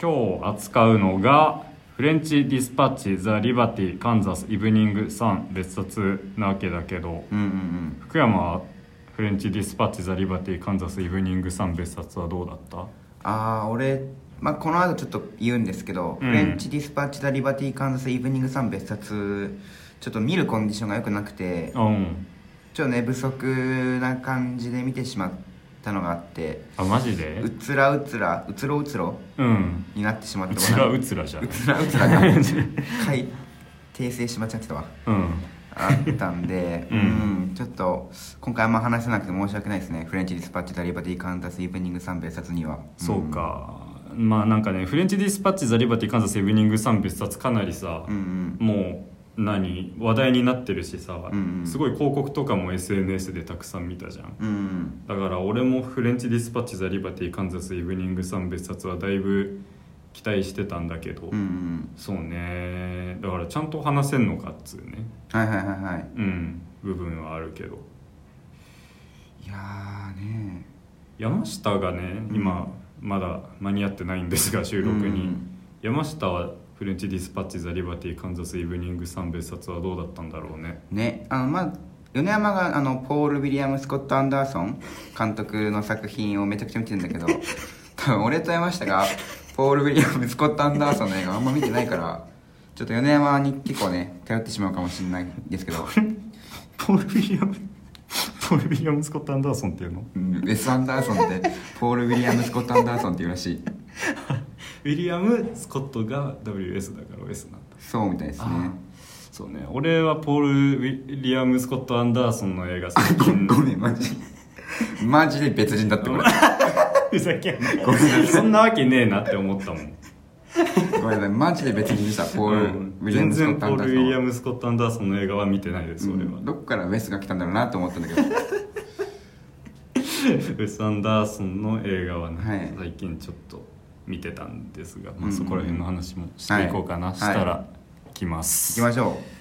今日扱うのがフレンチ・ディスパッチ・ザ・リバティ・カンザス・イブニング・サン別冊なわけだけどうんうんうん。福山はフレンチ・ディスパッチ・ザ・リバティ・カンザス・イブニング・サン別冊はどうだった？ああ俺、まあ、この後ちょっと言うんですけど、うん。フレンチ・ディスパッチ・ザ・リバティ・カンザス・イブニング・サン別冊ちょっと見るコンディションが良くなくてうん。ちょっと寝不足な感じで見てしまったのがあってあマジで？うつらうつらうつろうつろうん。になってしまってうつらうつらじゃん。うつらうつらが 回訂正しまっちゃってたわ。うん。あったんで、ううん。ん、ちょっと今回あんま話せなくて申し訳ないですね。フレンチ・ディスパッチ・ザ・リバティ・カンザス・イブニング・サン別冊には。そうか、まあなんかねフレンチ・ディスパッチ・ザ・リバティ・カンザス・イブニング・サン別冊かなりさ、うんうん。もう何話題になってるしさ、うんうん。すごい広告とかも SNS でたくさん見たじゃん。うんうん。だから俺もフレンチ・ディスパッチ・ザ・リバティ・カンザス・イブニング・サン別冊はだいぶ期待してたんだけど、うんうん。そうね。だからちゃんと話せんのかっつうね。はいはいはいはい。うん部分はあるけど。いやーね。山下がね今、まだ間に合ってないんですが収録に、うん。山下はフレンチ・ディスパッチ・ザ・リバティ・カンザス・イブニング・サン別冊はどうだったんだろうね。ね。あのまあ米山があのポール・ウィリアム・スコット・アンダーソン監督の作品をめちゃくちゃ見てるんだけど 多分俺と山下がポール・ウィリアム・スコット・アンダーソンの映画あんま見てないからちょっと米山に結構ね頼ってしまうかもしれないんですけど、ポール・ウィリアムポール・ウィリアム・スコット・アンダーソンっていうの？うん、ウェス・アンダーソンってポール・ウィリアム・スコット・アンダーソンっていうらしい ウィリアム・スコットが WS だから OS なんだ。そうみたいですね。そうね。俺はポール・ウィリアム・スコット・アンダーソンの映画最近 ごめんマジ。マジで別人だってこれ ふざけんな。ごめんなさい。そんなわけねえなって思ったもん。ごめんなさい。マジで別人でした。ポール、うんウィリアム・スコット・ア全然ポール・ンダーソンはウィリアム・スコット・アンダーソンの映画は見てないです俺は、うんどっからウェスが来たんだろうなと思ったんだけど。ウェス・アンダーソンの映画はね、はい。最近ちょっと見てたんですが、まあ、そこら辺の話もしていこうかな、はい。したら、は来ます。行きましょじ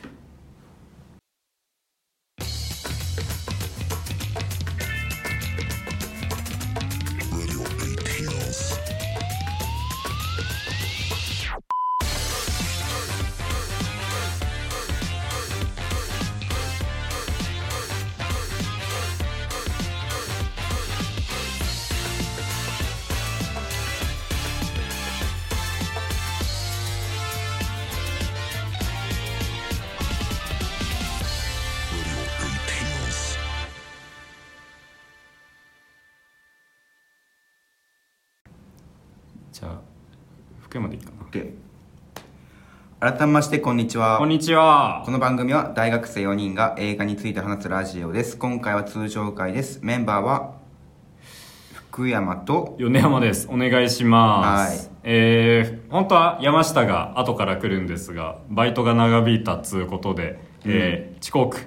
改めましてこんにちは。こんにちは。この番組は大学生4人が映画について話すラジオです。今回は通常回です。メンバーは福山と米山です。お願いします、はい。えー、本当は山下が後から来るんですがバイトが長引いたっつうことで、えー遅刻。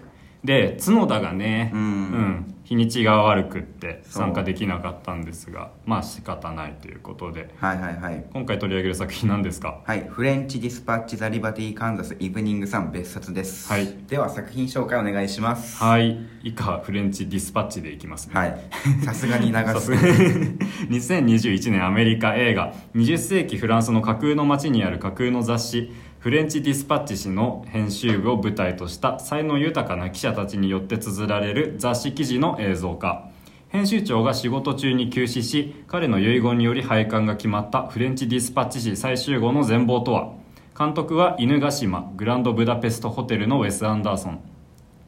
で角田がね、うん日にちが悪くって参加できなかったんですがまあ仕方ないということではいはいはい。今回取り上げる作品なんですか？はい、フレンチ・ディスパッチ・ザ・リバティ・カンザス・イブニング・サン別冊です、はい。では作品紹介お願いします。はい。以下フレンチディスパッチでいきますね。はい。さすがに流すさすがに。2021年アメリカ映画20世紀フランスの架空の街にある架空の雑誌フレンチ・ディスパッチ誌の編集部を舞台とした才能豊かな記者たちによって綴られる雑誌記事の映像化。編集長が仕事中に急死し彼の遺言により廃刊が決まったフレンチ・ディスパッチ誌最終号の全貌とは。監督は犬ヶ島グランドブダペストホテルのウェス・アンダーソン。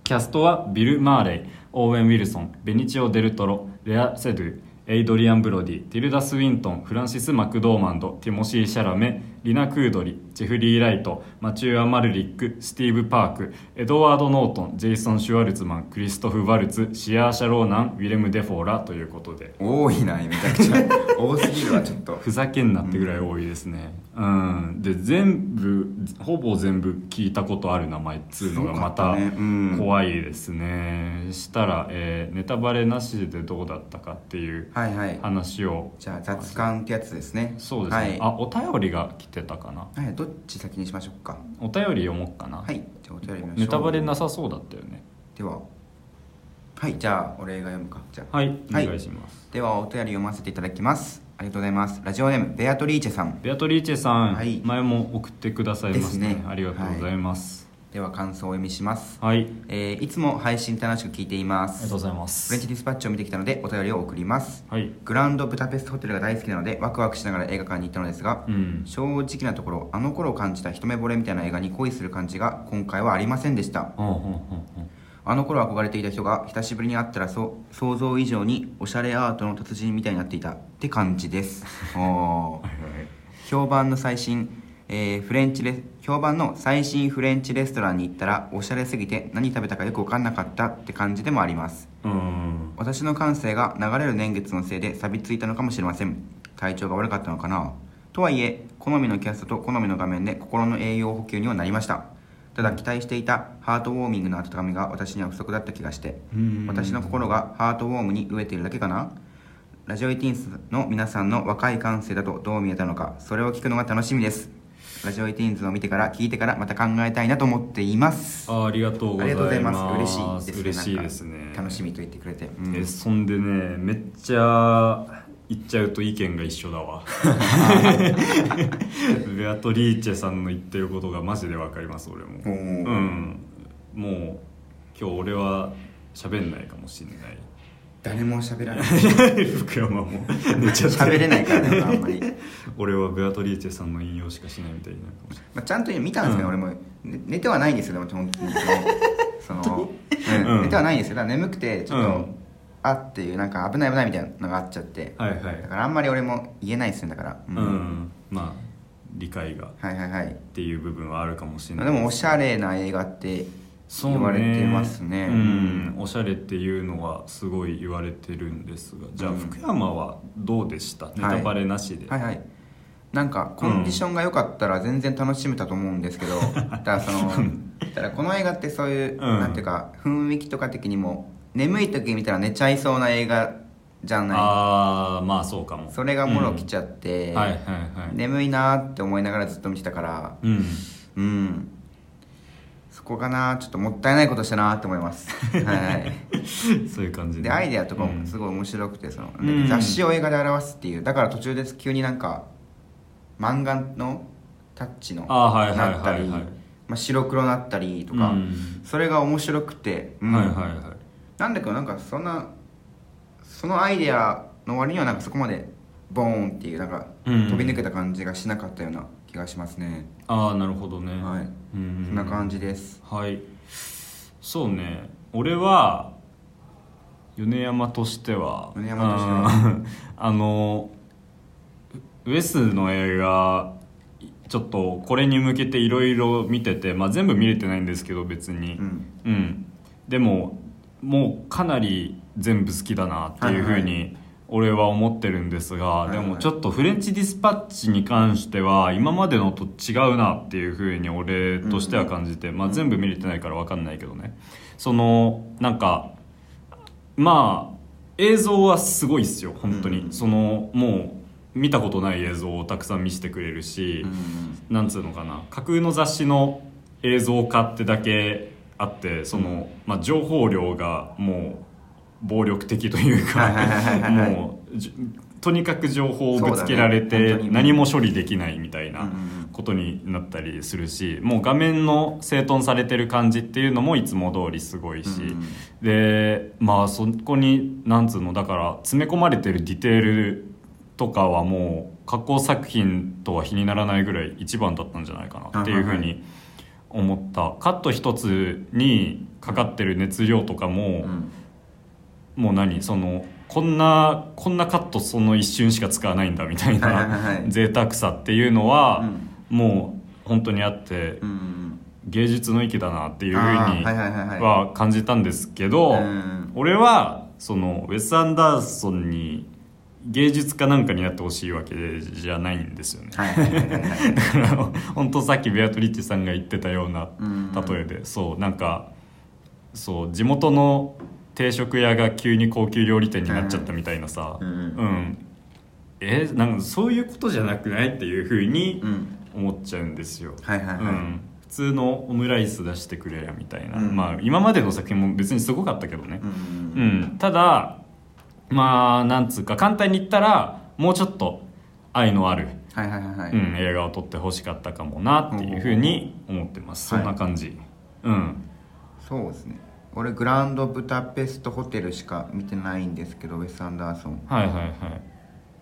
キャストはビル・マーレイ、オーウェン・ウィルソン、ベニチオ・デルトロ、レア・セドゥ、エイドリアン・ブロディ、ティルダ・スウィントン、フランシス・マクドーマンド、ティモシー・シャラメ、リナ・クードリ、ジェフリー・ライト、マチュー・アマルリック、スティーブ・パーク、エドワード・ノートン、ジェイソン・シュワルツマン、クリストフ・ヴァルツ、シアーシャ・ローナン、ウィレム・デフォーラということで。多いなめちゃくちゃ。多すぎるわちょっと。ふざけんなってぐらい多いですね。うん、で全部ほぼ全部聞いたことある名前っつうのがまた怖いですね。したら、えーネタバレなしでどうだったかっていうはいはい。話を。じゃあ雑感ってやつですね。そうですね、はい。あお便りが来てたかな？はい、どっち先にしましょうか？お便り読もうかな、はいじゃあお便り見ましょう。ネタバレなさそうだったよね。でははいじゃあ俺が読むか。じゃあ。はいおはい。願いします、ではお便り読ませていただきます。ありがとうございます。ラジオネームベアトリーチェさん。ベアトリーチェさん、はい。前も送ってくださいましたね。ですね。ありがとうございますでは感想をお読みします、はい、えーいつも配信楽しく聞いていまありがすとうございまフレンすチディスパッチを見てきたのでお便りを送ります。はい。グランドブダペストホテルが大好きなのでワクワクしながら映画館に行ったのですが、うん。正直なところあの頃感じた一目惚れみたいな映画に恋する感じが今回はありませんでした。ほんほんほんほん。あの頃憧れていた人が久しぶりに会ったらそ想像以上におしゃれアートの達人みたいになっていたって感じです。おー。はいはい。評判の最新、えーフレンチレ評判の最新フレンチレストランに行ったらおしゃれすぎて何食べたかよく分かんなかったって感じでもあります。うん。私の感性が流れる年月のせいで錆びついたのかもしれません。体調が悪かったのかな？とはいえ好みのキャストと好みの画面で心の栄養補給にはなりました。ただ期待していたハートウォーミングの温かみが私には不足だった気がしてうん。私の心がハートウォームに飢えているだけかな？ラジオエティーンスの皆さんの若い感性だとどう見えたのかそれを聞くのが楽しみですラジオエティーンズを見てから聞いてからまた考えたいなと思っています。あありがとうごあざいりがとうございます。嬉しいですね。嬉しいですね。楽しみと言ってくれて、うん。えそんでねめっちゃ言っちゃうと意見が一緒だわ。ベアトリーチェさんの言ってることがマジでわかります俺も。うん。もう今日俺は喋んないかもしんない誰も喋らない。福山も。寝ちゃって。喋れないからねあんまり、俺はベアトリーチェさんの引用しかしないみたいにな。まあ、ちゃんと見たんですけど、うん。俺も。ね寝てはないんですよでも本当に。その、うん。うん。寝てはないんですよ。だから眠くてちょっと、うん。あっていうなんか危ない危ないみたいなのがあっちゃって。はいはい。だからあんまり俺も言えないですよだから、ううん、まあ理解が。っはいはいはい。ていう部分はあるかもしれない。でもおしゃれな映画って言われてますね。うん、おしゃれっていうのはすごい言われてるんですがじゃあうん福山はどうでした、ネタバレなしで、はいはい。なんかコンディションが良かったら全然楽しめたと思うんですけど、だからそのた だこの映画ってそういう、うん。なんていうか雰囲気とか的にも眠い時見たら寝ちゃいそうな映画じゃなああまあそうかも。いそれがもろ来ちゃって、うん。はいはいはい。眠いなーって思いながらずっと見てたからうん。うん。そこかなちょっともったいないことしたなーって思います。はい。そういう感じでアイデアとかうん。もすごい面白くてその、うん。雑誌を映画で表すっていうだから途中で急になんか漫画のタッチのあーはいはいはいはい。なったり、まあ、白黒なったりとか、うん。それが面白くて、うん。はいはいはい。なんだけどなんかそんなそのアイデアの割にはなんかそこまでボーンっていうなんかうん。飛び抜けた感じがしなかったような気がしますね、ああなるほどね。はいうんそんな感じです。はい。そうね。俺は米山としては米山としては。うん。あのウエスの映画ちょっとこれに向けていろいろ見てて、まあ、全部見れてないんですけど別に。うん。うん、でももうかなり全部好きだなっていうふうはいはに俺は思ってるんですが、でもちょっとフレンチディスパッチに関しては今までのと違うなっていうふうに俺としては感じて、まあ、全部見れてないから分かんないけどね。そのなんかまあ映像はすごいっすよ本当に、うん。そのもう見たことない映像をたくさん見せてくれるし、うんなんつうのかな。架空の雑誌の映像化ってだけあってその、まあ、情報量がもう暴力的というかもうじとにかく情報をぶつけられて何も処理できないみたいなことになったりするしもう画面の整頓されてる感じっていうのもいつも通りすごいし、でまあそこになんつうのだから詰め込まれてるディテールとかはもう加工作品とは比にならないぐらい一番だったんじゃないかなっていうふうに思った。カット一つにかかってる熱量とかも、うんもう何？そのこんなこんなカットその一瞬しか使わないんだみたいない贅沢さっていうのは、うん。もう本当にあって、芸術の域だなっていうふうには感じたんですけど、うん。俺はそのウェス・アンダーソンに芸術家なんかになってほしいわけじゃないんですよね。だから本当さっきベアトリッチさんが言ってたようなうん。例えで、そうなんかそう地元の定食屋が急に高級料理店になっちゃったみたいなさ、うん。うん。えなんかそういうことじゃなくないっていうふうにうん。思っちゃうんですよ。はいはいはい。うん。普通のオムライス出してくれやみたいな、うん。まあ今までの作品も別にすごかったけどね。う、んうんただまあなんつうか簡単に言ったらもうちょっと愛のある、はいはいはいはい、うん、映画を撮ってほしかったかもなっていうふうに思ってます。そはい。んな感じ、うん。そうですね俺グランドブタペストホテルしか見てないんですけどウェス・アンダーソン。はいはいはい。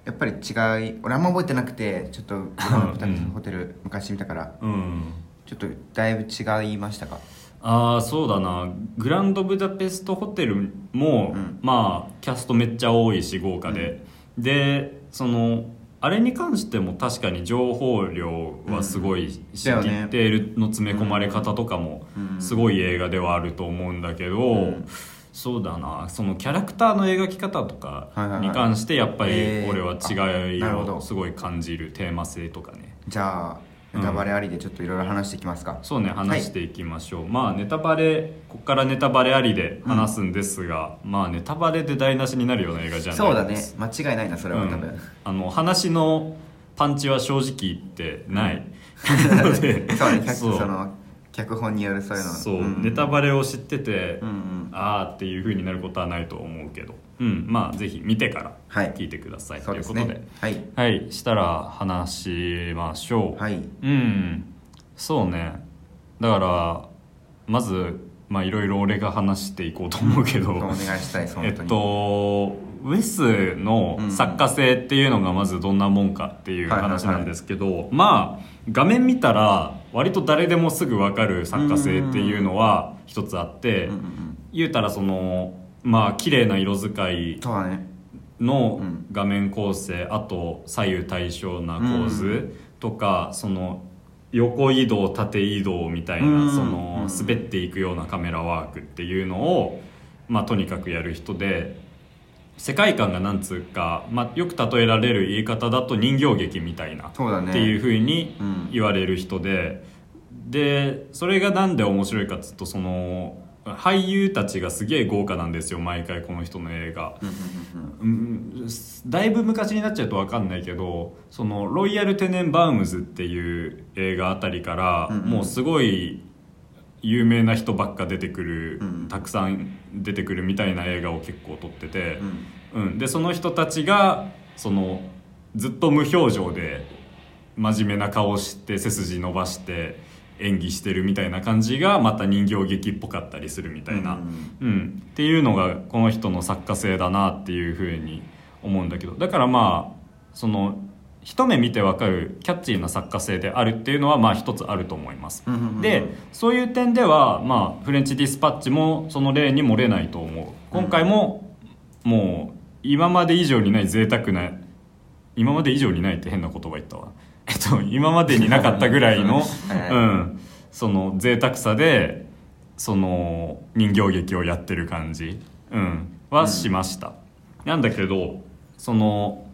やっぱり違い俺あんま覚えてなくてちょっとグランドブタペストホテル昔見たから。うん。ちょっとだいぶ違いましたか？ああそうだな。グランドブダペストホテルも、うん。まあキャストめっちゃ多いし豪華で、でそのあれに関しても確かに情報量はすごいし、だよねディテールの詰め込まれ方とかもうん。すごい映画ではあると思うんだけど、うん。そうだな。そのキャラクターの描き方とかに関してやっぱりえー。俺は違いをすごい感じるテーマ性とかね。じゃあネタバレありでちょっといろいろ話していきますか、そうね話していきましょう、まあネタバレここからネタバレありで話すんですが、まあネタバレで台無しになるような映画じゃないそうだね。です間違いないなそれは多分、うん。あの話のパンチは正直言ってない、ので そう。ねその脚本によるそういうの。そう、ん。ネタバレを知ってて、うんうん。ああっていう風になることはないと思うけどうんまあぜひ見てからはい。聞いてください、そうですということで。ねはい。はいしたら話しましょう。はい。うん。そうね。だからまずまあいろいろ俺が話していこうと思うけど。お願いしたい えっとウェスの作家性っていうのがまずどんなもんかっていうはいはいはい話なんですけどまあ画面見たら割と誰でもすぐ分かる作家性っていうのは一つあって言うたらそのまあ綺麗な色使いのうん。画面構成あと左右対称な構図とか、その横移動縦移動みたいな、うん。そのうん。滑っていくようなカメラワークっていうのを、まあ、とにかくやる人で世界観がなんつうか、まあ、よく例えられる言い方だと人形劇みたいなっていうふうにうん。言われる人で、でそれがなんで面白いかっつうとその俳優たちがすげえ豪華なんですよ毎回この人の映画。うんだいぶ昔になっちゃうと分かんないけどそのロイヤル・テネンバウムズっていう映画あたりから、うんうん。もうすごい有名な人ばっか出てくる、うん。たくさん出てくるみたいな映画を結構撮っててう、ん。うん。でその人たちがそのずっと無表情で真面目な顔して背筋伸ばして演技してるみたいな感じがまた人形劇っぽかったりするみたいな。うんうん、っていうのがこの人の作家性だなっていうふうに思うんだけど。だからまあその一目見てわかるキャッチーな作家性であるっていうのはまあ一つあると思います、うんうんうん。でそういう点ではまあフレンチディスパッチもその例に漏れないと思う。今回ももう今まで以上にない贅沢な今まで以上にないって変な言葉言ったわえっと今までになかったぐらいのはい。はいうん。その贅沢さでその人形劇をやってる感じ、うん、はしました、なんだけどその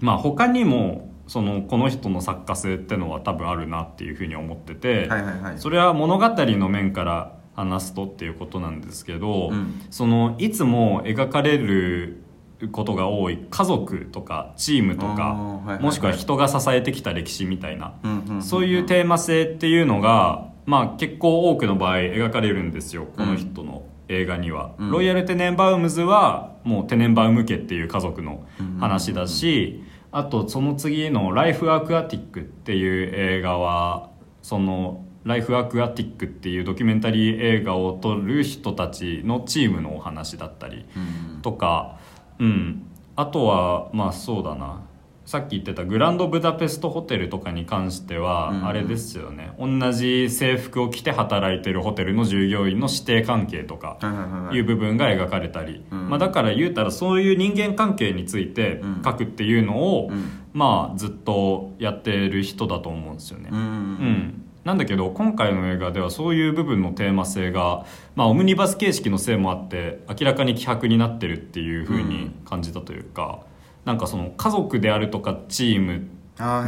まあ他にもそのこの人の作家性ってのは多分あるなっていうふうに思ってて、はいはいはい。それは物語の面から話すとっていうことなんですけど、うん。そのいつも描かれることが多い。家族とかチームとか、もしくは人が支えてきた歴史みたいな、そういうテーマ性っていうのが、まあ、結構多くの場合描かれるんですよこの人の映画には、うん。ロイヤル・テネンバウムズはもうテネンバウム家っていう家族の話だし、あとその次の「ライフ・アクアティック」っていう映画はそのライフ・アクアティックっていうドキュメンタリー映画を撮る人たちのチームのお話だったり、うんとかうんあとはまあそうだな。さっき言ってたグランドブダペストホテルとかに関しては、うん。あれですよね。同じ制服を着て働いてるホテルの従業員の師弟関係とかはいう部分が描かれたり、うん。まあ、だから言うたらそういう人間関係についてうん書くっていうのを、うん。まあずっとやってる人だと思うんですよね。うん。うんなんだけど今回の映画ではそういう部分のテーマ性が、まあ、オムニバス形式のせいもあって明らかに希薄になってるっていう風に感じたというか、なんかその家族であるとかチーム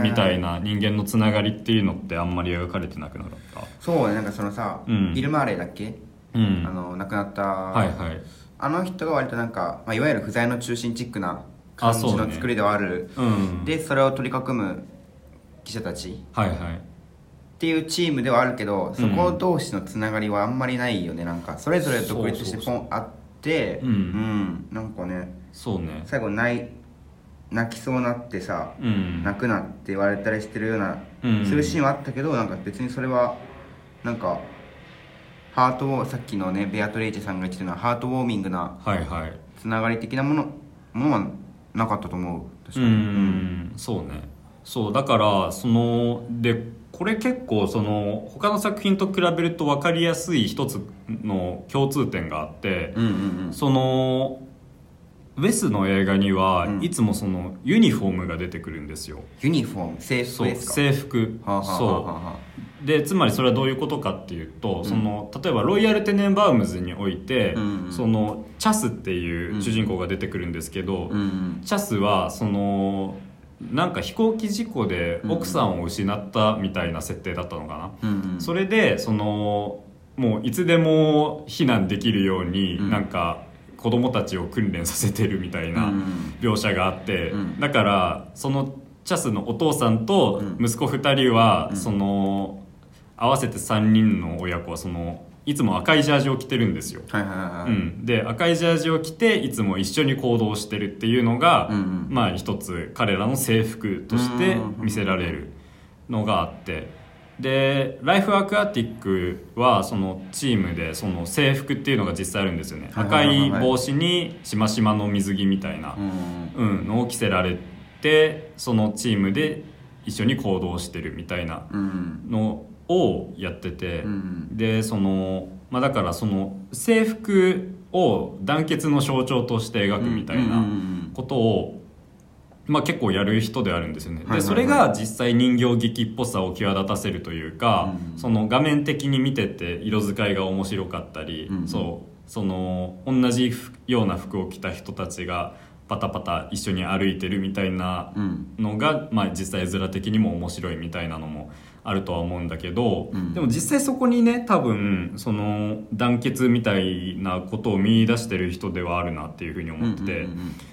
みたいな人間のつながりっていうのってあんまり描かれてなくなかった？そうねなんかそのさ、うん。ビル・マーレーだっけ、うん。あの亡くなった、はいはい。あの人が割となんか、まあ、いわゆる不在の中心チックな感じの作りではある。うん。でそれを取り囲む記者たち。はいはいっていうチームではあるけどそこ同士のつながりはあんまりないよね。なんかそれぞれ独立してポンあってうん。うん。なんかねそうね。最後ない泣きそうなってさ、うん。泣くなって言われたりしてるような、うん。そういうシーンはあったけどなんか別にそれはなんかハートをさっきのねベアトレイチェさんが言ってたのはハートウォーミングなはいはい。つながり的なものものはなかったと思う。確うかに。ん。そうね。そうだからそのでこれ結構その他の作品と比べると分かりやすい一つの共通点があって、うんうんうん。そのウェスの映画にはうん。いつもそのユニフォームが出てくるんですよ、ユニフォーム？制服ですか？制服。はあはあそう。でつまりそれはどういうことかっていうと、ん。その例えばロイヤル・テネンバウムズにおいて、うんうん。そのチャスっていう主人公が出てくるんですけど、うんうん。チャスはそのなんか飛行機事故で奥さんを失ったみたいな設定だったのかな、うんうん。それでそのもういつでも避難できるように、うん。なんか子供たちを訓練させてるみたいなうん。描写があって、うん。だからそのチャスのお父さんとうん。息子2人は、うんその合わせて3人の親子はそのいつも赤いジャージを着てるんですよ、はいはいはいはい。うん、で赤いジャージを着ていつも一緒に行動してるっていうのが、うんうんまあ一つ彼らの制服として見せられるのがあって。でライフアクアティックはそのチームでその制服っていうのが実際あるんですよね。はい赤はい帽子にしましまの水着みたいなう、んうん、のを着せられてそのチームで一緒に行動してるみたいなうん。のをやってて、うんでそのまあだからその制服を団結の象徴として描くみたいうんうんなうん。ことを、まあ、結構やる人であるんですよね、でそれが実際人形劇っぽさを際立たせるというか、うんその画面的に見てて色使いが面白かったり、うんそうその同じような服を着た人たちがパタパタ一緒に歩いてるみたいなうん。のが、まあ、実際絵面的にも面白いみたいなのもあるとは思うんだけど、うん。でも実際そこにね多分その団結みたいなことを見出してる人ではあるなっていうふうに思ってて、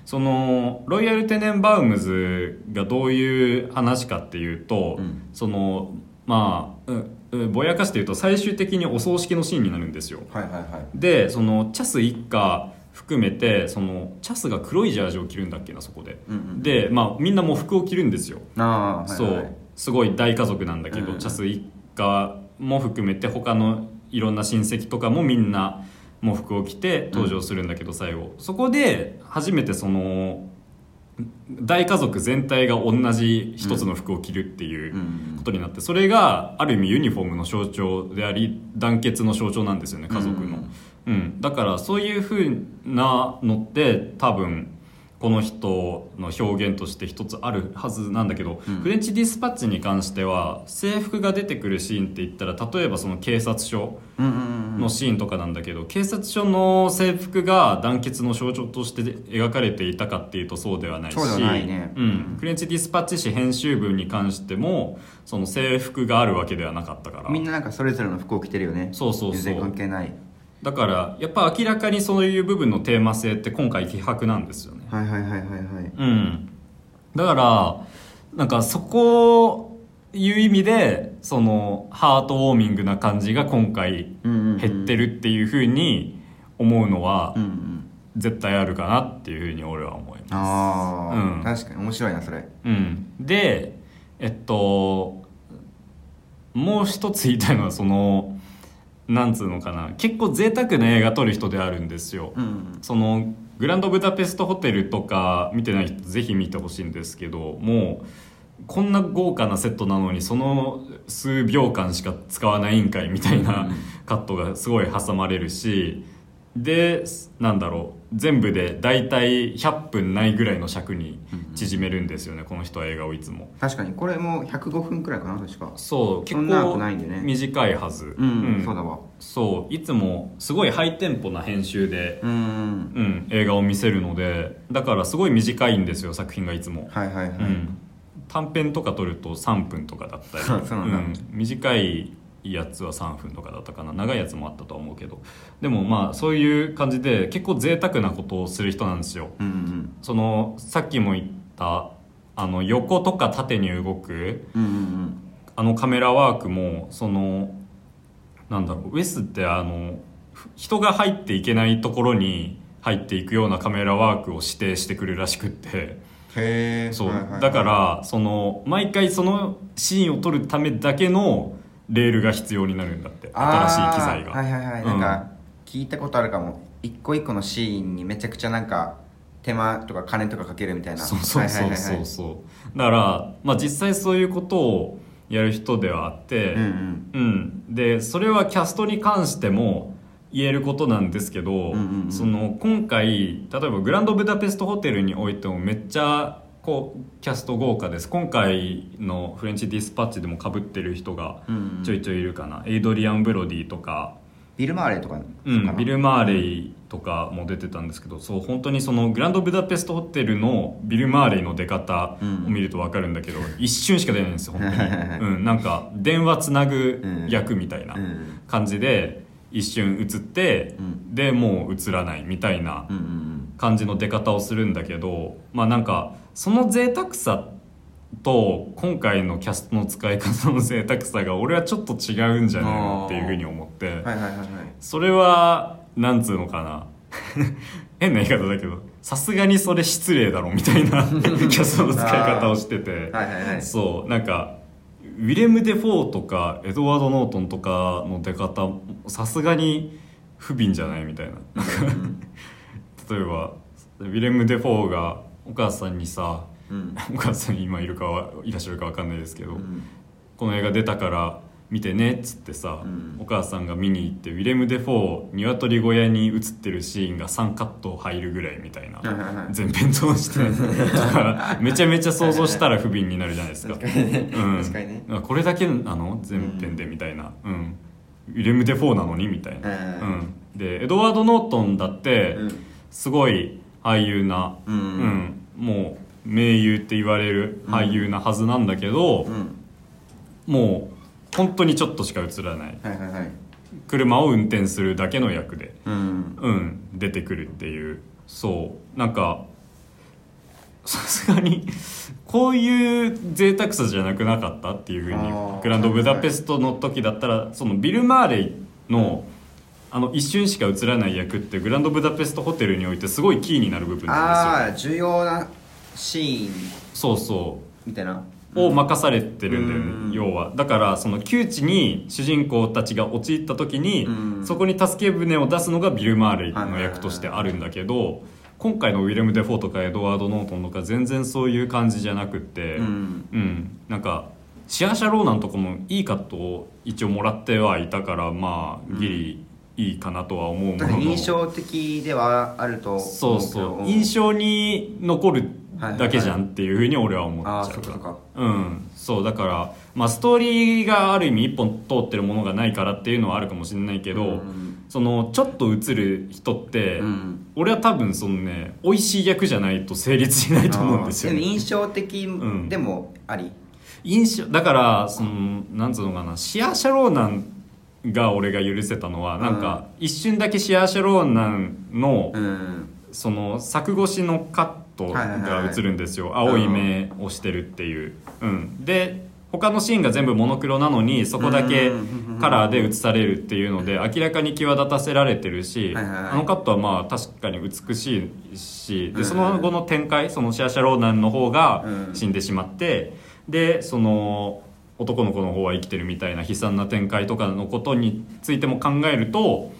そのロイヤル・テネンバウムズがどういう話かっていうと、うん。そのまあううぼやかして言うと最終的にお葬式のシーンになるんですよ。はいはいはい。でそのチャス一家含めてそのチャスが黒いジャージを着るんだっけなそこで、うんうん。でまあみんなもう服を着るんですよ、ああはいそう、はいすごい大家族なんだけど、うん。チャス一家も含めて他のいろんな親戚とかもみんなもう服を着て登場するんだけど、最後。そこで初めてその大家族全体が同じ一つの服を着るっていううん。ことになってそれがある意味ユニフォームの象徴であり団結の象徴なんですよね家族の、うん。だからそういうふうなのって多分この人の表現として一つあるはずなんだけど、うん。フレンチディスパッチに関しては制服が出てくるシーンって言ったら例えばその警察署のシーンとかなんだけど、警察署の制服が団結の象徴として描かれていたかっていうとそうではないしね。うん、フレンチディスパッチ誌編集部に関してもその制服があるわけではなかったから。みんななんかそれぞれの服を着てるよね。そうそうそう。全然関係ないだからやっぱ明らかにそういう部分のテーマ性って今回希薄なんですよね。はいはいはいはいはい。うん。だからなんかそこいう意味でそのハートウォーミングな感じが今回減ってるっていうふうに思うのは絶対あるかなっていうふうに俺は思います。ああ、うん。確かに面白いなそれ。うん、でえっともう一つ言いたいのはそのなんつうのかな。結構贅沢な映画撮る人であるんですよ、うん。そのグランドブダペストホテルとか見てない人ぜひ見てほしいんですけどもうこんな豪華なセットなのにその数秒間しか使わないんかいみたいなカットがすごい挟まれるしでなんだろう。全部で大体100分ないぐらいの尺に縮めるんですよねこの人は映画をいつも。確かに。これも105分くらいかな確か。そう結構ないんでね。短いはず。うん、そうだわ。そういつもすごいハイテンポな編集でうんうん、映画を見せるのでだからすごい短いんですよ作品がいつも、はいはいはい、うん、短編とか撮ると3分とかだったり。そうなんだ。短いやつは3分とかだったかな。長いやつもあったとは思うけど。でもまあそういう感じで結構贅沢なことをする人なんですよ。うんうんそのさっきも言ったあの横とか縦に動くうんうんうん。あのカメラワークもそのなんだろうウェスってあのふ人が入っていけないところに入っていくようなカメラワークを指定してくるらしくって。へえそう、はいはいはい。だからその毎回そのシーンを撮るためだけのレールが必要になるんだって。新しい機材が。はいはいはい、うんなん。か聞いたことあるかも。一個一個のシーンにめちゃくちゃなんか手間とか金とかかけるみたいな。そうそうそうそう。そうだから、まあ、実際そういうことをやる人ではあって、うんうん。うん。でそれはキャストに関しても言えることなんですけど、その今回例えばグランドブダペストホテルにおいてもめっちゃこうキャスト豪華です。今回のフレンチディスパッチでもかぶってる人がうんうん。ちょいちょいいるかな、エイドリアン・ブロディとか、ビル・マーレーとか。うん、ビル・マーレイとかも出てたんですけどそう本当にそのグランドブダペストホテルのビル・マーレイの出方を見ると分かるんだけど、一瞬しか出ないんですよ本当に、うん、なんか電話つなぐ役みたいなうん。感じで一瞬映って、うん。でもう映らないみたいなうんうん。感じの出方をするんだけどまあなんかその贅沢さと今回のキャストの使い方の贅沢さが俺はちょっと違うんじゃねえのっていうふうに思って、うんはいはいはいはい。それはなんつうのかな。変な言い方だけどさすがにそれ失礼だろみたいな キャストの使い方をしてて、はいはいはい。そうなんかウィレム・デ・フォーとかエドワード・ノートンとかの出方さすがに不憫じゃないみたいな。例えばウィレム・デ・フォーがお母さんにさうん。お母さん今いるかはいらっしゃるか分かんないですけど、うん。この映画出たから見てねっつってさ、うん。お母さんが見に行ってウィレム・デ・フォー鶏小屋に映ってるシーンが3カット入るぐらいみたいな全編通してめちゃめちゃ想像したら不憫になるじゃないですか。確かにね。うん。これだけなの全編でみたいな、うん。ウィレム・デ・フォーなのにみたいな、でエドワード・ノートンだってうん。すごい俳優な、うん。うん。もう名優って言われる俳優なはずなんだけど、うん。もう本当にちょっとしか映らない。はいはいはい。車を運転するだけの役で、うん。うん、出てくるっていう。そう。なんかさすがにこういう贅沢さじゃなくなかったっていうふうにあー。グランドブダペストの時だったらそのビル・マーレイのあの一瞬しか映らない役ってグランドブダペストホテルにおいてすごいキーになる部分なんあですよ。あ重要なシーン。そうそう。みたいな。を任されてるんだよね、うん。要は。だからその窮地に主人公たちが陥った時に、うん。そこに助け舟を出すのがビル・マーレイの役としてあるんだけど今回のウィレム・デ・フォーとかエドワード・ノートンとか全然そういう感じじゃなくってうん。うん。なんかシアーシャ・ローナンとかもいいカットを一応もらってはいたからまあギリいいかなとは思うもの印象的ではあると思そうそう。印象に残るだけじゃんっていうふうに俺は思っちゃう。かそっか。うん。そうだから、まあ、ストーリーがある意味一本通ってるものがないからっていうのはあるかもしれないけど、うん。そのちょっと映る人って、うん。俺は多分そのね美味しい役じゃないと成立しないと思うんですよ、ね、でも印象的んでもあり、印象だからそのなんつうのかなシアーシャローナンが俺が許せたのはなんか一瞬だけシアーシャローナンの、うん。その柵越しのカットが映るんですよ、青い目をしてるっていう、うん、で他のシーンが全部モノクロなのにそこだけうん。カラーで映されるっていうので明らかに際立たせられてるし、あのカットはまあ確かに美しいしうん。でその後の展開そのシャーシャローナンの方がうん。死んでしまってでその男の子の方は生きてるみたいな悲惨な展開とかのことについても考えると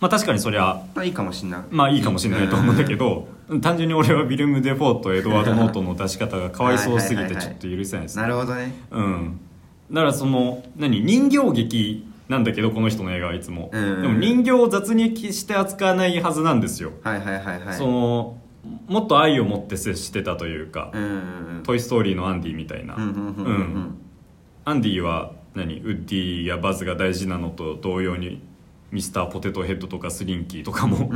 まあ確かにそりゃまあいいかもしんない。まあいいかもしれないと思うんだけど、単純に俺はウィレム・デ・フォーとエドワード・ノートンの出し方がかわいそうすぎてちょっと許せないですなるほどね。うん。だからその何人形劇なんだけどこの人の映画はいつも、うんでも人形を雑にして扱わないはずなんですよ、はいはいはいはい。そのもっと愛を持って接してたというかうんうん「トイ・ストーリー」のアンディみたいな、うんアンディは何？ウッディやバズが大事なのと同様にミスターポテトヘッドとかスリンキーとかも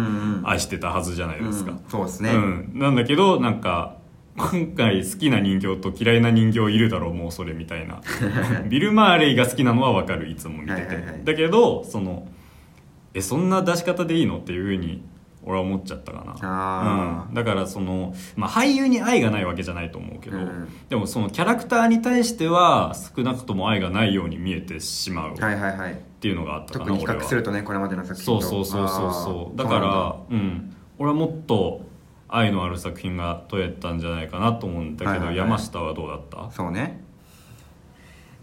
愛してたはずじゃないですか、うんそうですね、うん、なんだけどなんか今回好きな人形と嫌いな人形いるだろうもうそれみたいな。ビル・マーレイが好きなのは分かるいつも見てて、はいはいはい。だけどそのえそんな出し方でいいの？っていうふうに俺は思っちゃったかな。うん、だからその、まあ、俳優に愛がないわけじゃないと思うけど、うん。でもそのキャラクターに対しては少なくとも愛がないように見えてしまうっはいはいはい。ていうのがあったかな、特に比較するとねこれまでの作品と。そうそうそうそうだからうん俺はもっと愛のある作品が撮れたんじゃないかなと思うんだけど、はいはいはい。山下はどうだった？そうね。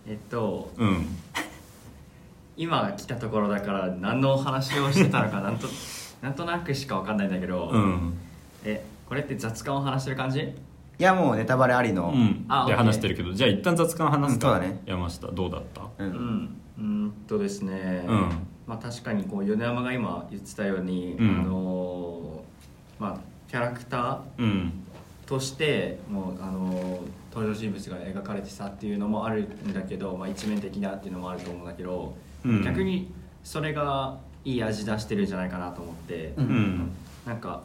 えっとうん。今来たところだから何の話をしてたのかなんとなんとなくしか分かんないんだけど、うん。えこれって雑感を話してる感じ？いやもうネタバレありの。うん。であオッケー話してるけどじゃあ一旦雑感話すか、うんそうだね。山下どうだった？ううん。んうんとですね、うん。まあ確かにこう米山が今言ってたように、うん。あのーまあキャラクターうん。としてもうあの登場人物が描かれてたっていうのもあるんだけど、まあ、一面的だっていうのもあると思うんだけど、うん。逆にそれがいい味出してるんじゃないかなと思って、ううん。なんか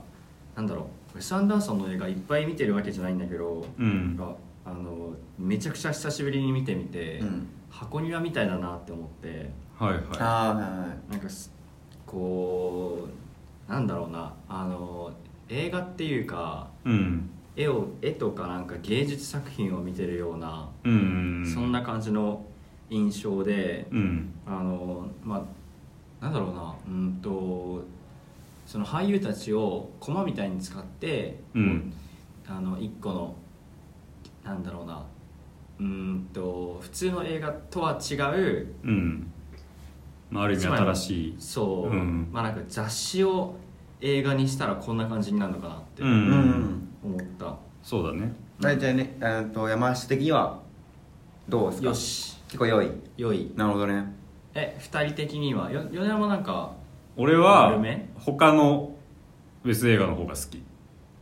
なんだろう。ウェス・アンダーソンの映画いっぱい見てるわけじゃないんだけど、うん。あのめちゃくちゃ久しぶりに見てみて、うん。箱庭みたいだなって思って。はいはい。なんかすこうなんだろうな。あの映画っていうかうん。絵を絵とかなんか芸術作品を見てるような、うん。そんな感じの印象で、うん。あのまあなんだろうな。うんとその俳優たちを駒みたいに使って、うん。あの一個のなんだろうな。うんと普通の映画とは違ううん。まあある意味新しい。そう、うん。まあなんか雑誌を映画にしたらこんな感じになるのかなってうん。うん思った、そうだね。大体ねえっと山下的にはどうですか？よし。結構良い。良い。なるほどねえ二人的には？よ米山なんか俺は悪め？他のウェス映画の方が好き。っ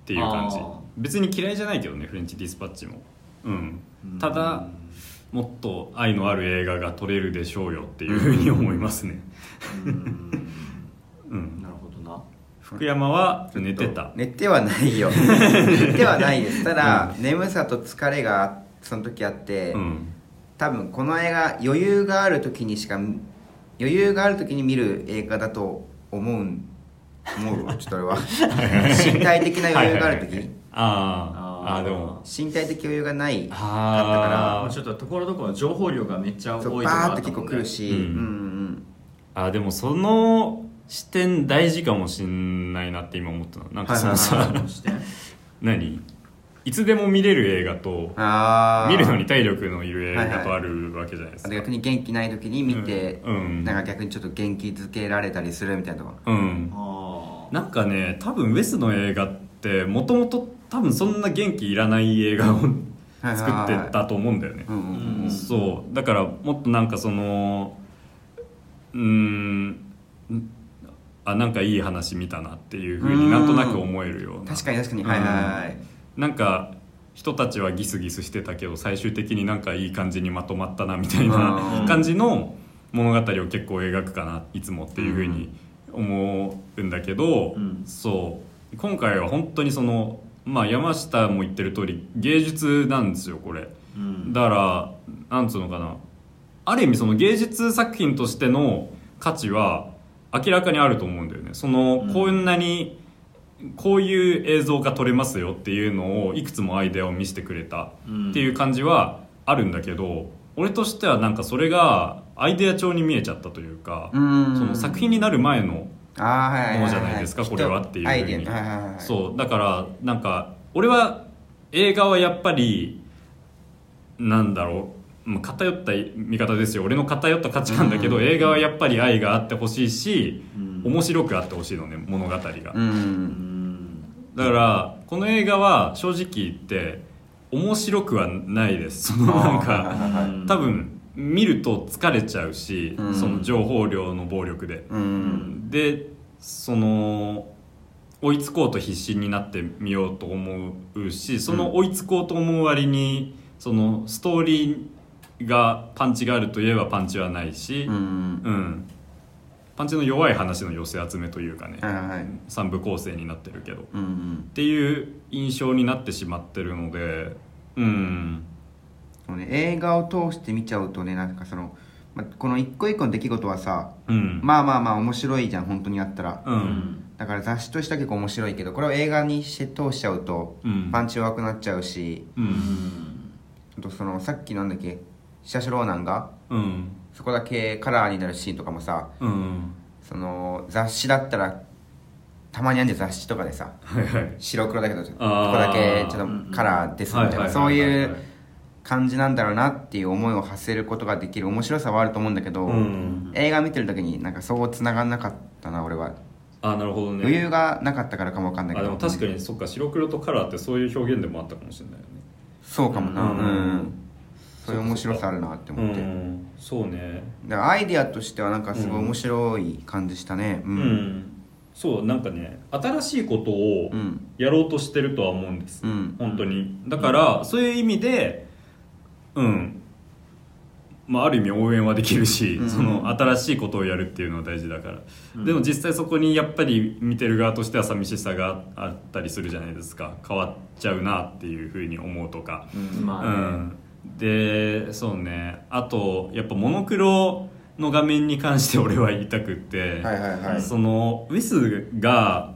ていう感じ。あー。別に嫌いじゃないけどねフレンチディスパッチも。うん。うん。ただもっと愛のある映画が撮れるでしょうよっていうふうに思いますね。うん。うん。なるほどな。福山は寝てた。寝てはないよ。寝てはないです。ただ、眠さと疲れがその時あって、うん多分この映画余裕がある時にしか余裕がある時に見る映画だと思うん。思うちょっと俺は。身体的な余裕がある時、はいはいはいあー。あーでも。身体的余裕がないかったあー。もうちょっとところどころ情報量がめっちゃ多いバーって結構あったもんね。来るし、うん。うんうんあーでもその視点大事かもしんないなって今思ったの。なんかそのさ、はいはい 何？いつでも見れる映画とああ見るのに体力のいる映画とあはいはいるわけじゃないですか、逆に元気ない時に見て、うんうん。なんか逆にちょっと元気づけられたりするみたいなとこ。うん。あなんかね多分ウェスの映画ってもともと多分そんな元気いらない映画を 作ってたと思うんだよね。うんうんうんうん。そう。だからもっとなんかそのうーんあなんかいい話見たなっていうふうになんとなく思えるような。確かに確かに。はいはいはいなんか人たちはギスギスしてたけど最終的になんかいい感じにまとまったなみたいなうん。感じの物語を結構描くかないつもっていうふうに思うんだけど、うん。そう。今回は本当にそのまあ山下も言ってる通り芸術なんですよこれ。うん。だからなんつうのかな。ある意味その芸術作品としての価値は明らかにあると思うんだよね。そのうん。こんなにこういう映像が撮れますよっていうのをいくつもアイデアを見せてくれたうん。っていう感じはあるんだけど俺としてはなんかそれがアイデア調に見えちゃったというかうん。その作品になる前のものじゃないですかこれはっていうふうに。そうだからなんか俺は映画はやっぱりなんだろうまあ偏った見方ですよ。俺の偏った価値観だけど、うん。映画はやっぱり愛があってほしいし、うん面白くあってほしいのね物語が、だからこの映画は正直言って面白くはないです。そのなんか多分見ると疲れちゃうし、うん。その情報量の暴力で、うん。でその追いつこうと必死になってみようと思うしその追いつこうと思う割にそのストーリーがパンチがあるといえばパンチはないし、うん。うんパンチの弱い話の寄せ集めというかね、はいはい。はい三部構成になってるけど。っうんうん。ていう印象になってしまってるのでうん。そうね映画を通して見ちゃうとねなんかその、ま、この一個一個の出来事はさうん。まあまあまあ面白いじゃん本当にあったら。ううん。んだから雑誌としては結構面白いけどこれを映画にして通しちゃうとうん。パンチ弱くなっちゃうし。ううん。んあとそのさっきなんだっけシャシュローナンがうんそこだけカラーになるシーンとかもさうん。その雑誌だったらたまにあるじゃん雑誌とかでさはいはい。白黒だけどここだけちょっとカラーですみたいなはいそういう感じなんだろうなっていう思いを馳せることができる面白さはあると思うんだけど、うん。映画見てる時になんかそう繋がんなかったな俺はあなるほどね。余裕がなかったからかもわかんないけど。あでも確かにそっか白黒とカラーってそういう表現でもあったかもしれないよね。そうかもな。ううんん、そういう面白さあるなって思って、うん。そうね。だからアイディアとしてはなんかすごい面白い感じしたね。う、うん。ん、そうなんかね新しいことをうんやろうとしてるとは思うんです、うん。本当に。だからそういう意味でうん。まあ、ある意味応援はできるし、うん。その新しいことをやるっていうのは大事だから、うん。でも実際そこにやっぱり見てる側としては寂しさがあったりするじゃないですか。変わっちゃうなっていうふうに思うとか、まあね、うん、でそうね。あとやっぱモノクロの画面に関して俺は言いたくって、はいはいはい。そのウィスが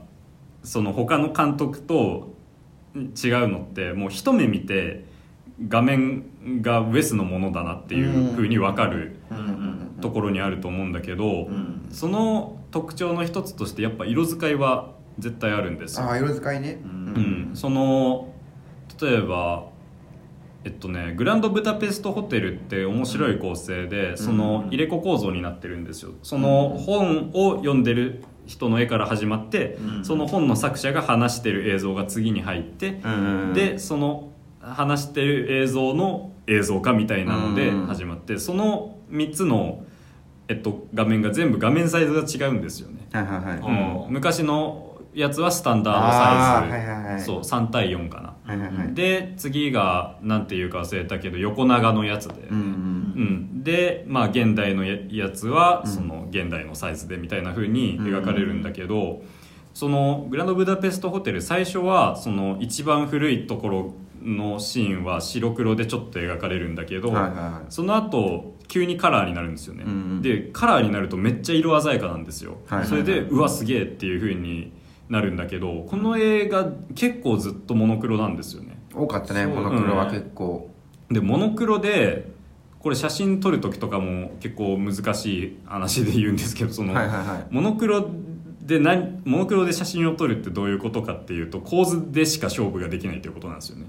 その他の監督と違うのってもう一目見て画面がウェスのものだなっていうふうに分かるところにあると思うんだけど、うん。その特徴の一つとしてやっぱ色使いは絶対あるんですよ。ああ色使いね。ううん、その例えばえっとねグランドブダペストホテルって面白い構成で、その入れ子構造になってるんですよ。その本を読んでる人の絵から始まって、うん。その本の作者が話してる映像が次に入って、うん。でその話してる映像の映像化みたいなのでうん。始まって、その3つの、えっと、画面が全部画面サイズが違うんですよね。はいはいはい。あうん、昔のやつはスタンダードサイズ、はいはいはい。そう3対4かな、はいはいはい。で次が何ていうか忘れたけど横長のやつで、うんうんうん。でまあ現代のややつはうん。その現代のサイズでみたいな風に描かれるんだけど、そのグランドブダペストホテル最初はその一番古いところのシーンは白黒でちょっと描かれるんだけど、はいはいはい。その後急にカラーになるんですよね、うんうん。でカラーになるとめっちゃ色鮮やかなんですよ、はいはいはい。それでうわすげえっていう風になるんだけどこの映画結構ずっとモノクロなんですよね。多かったねモノクロは結構。でモノクロでこれ写真撮る時とかも結構難しい話で言うんですけどその、はいはいはい。モノクロで何モノクロで写真を撮るってどういうことかっていうと構図でしか勝負ができないということなんですよね。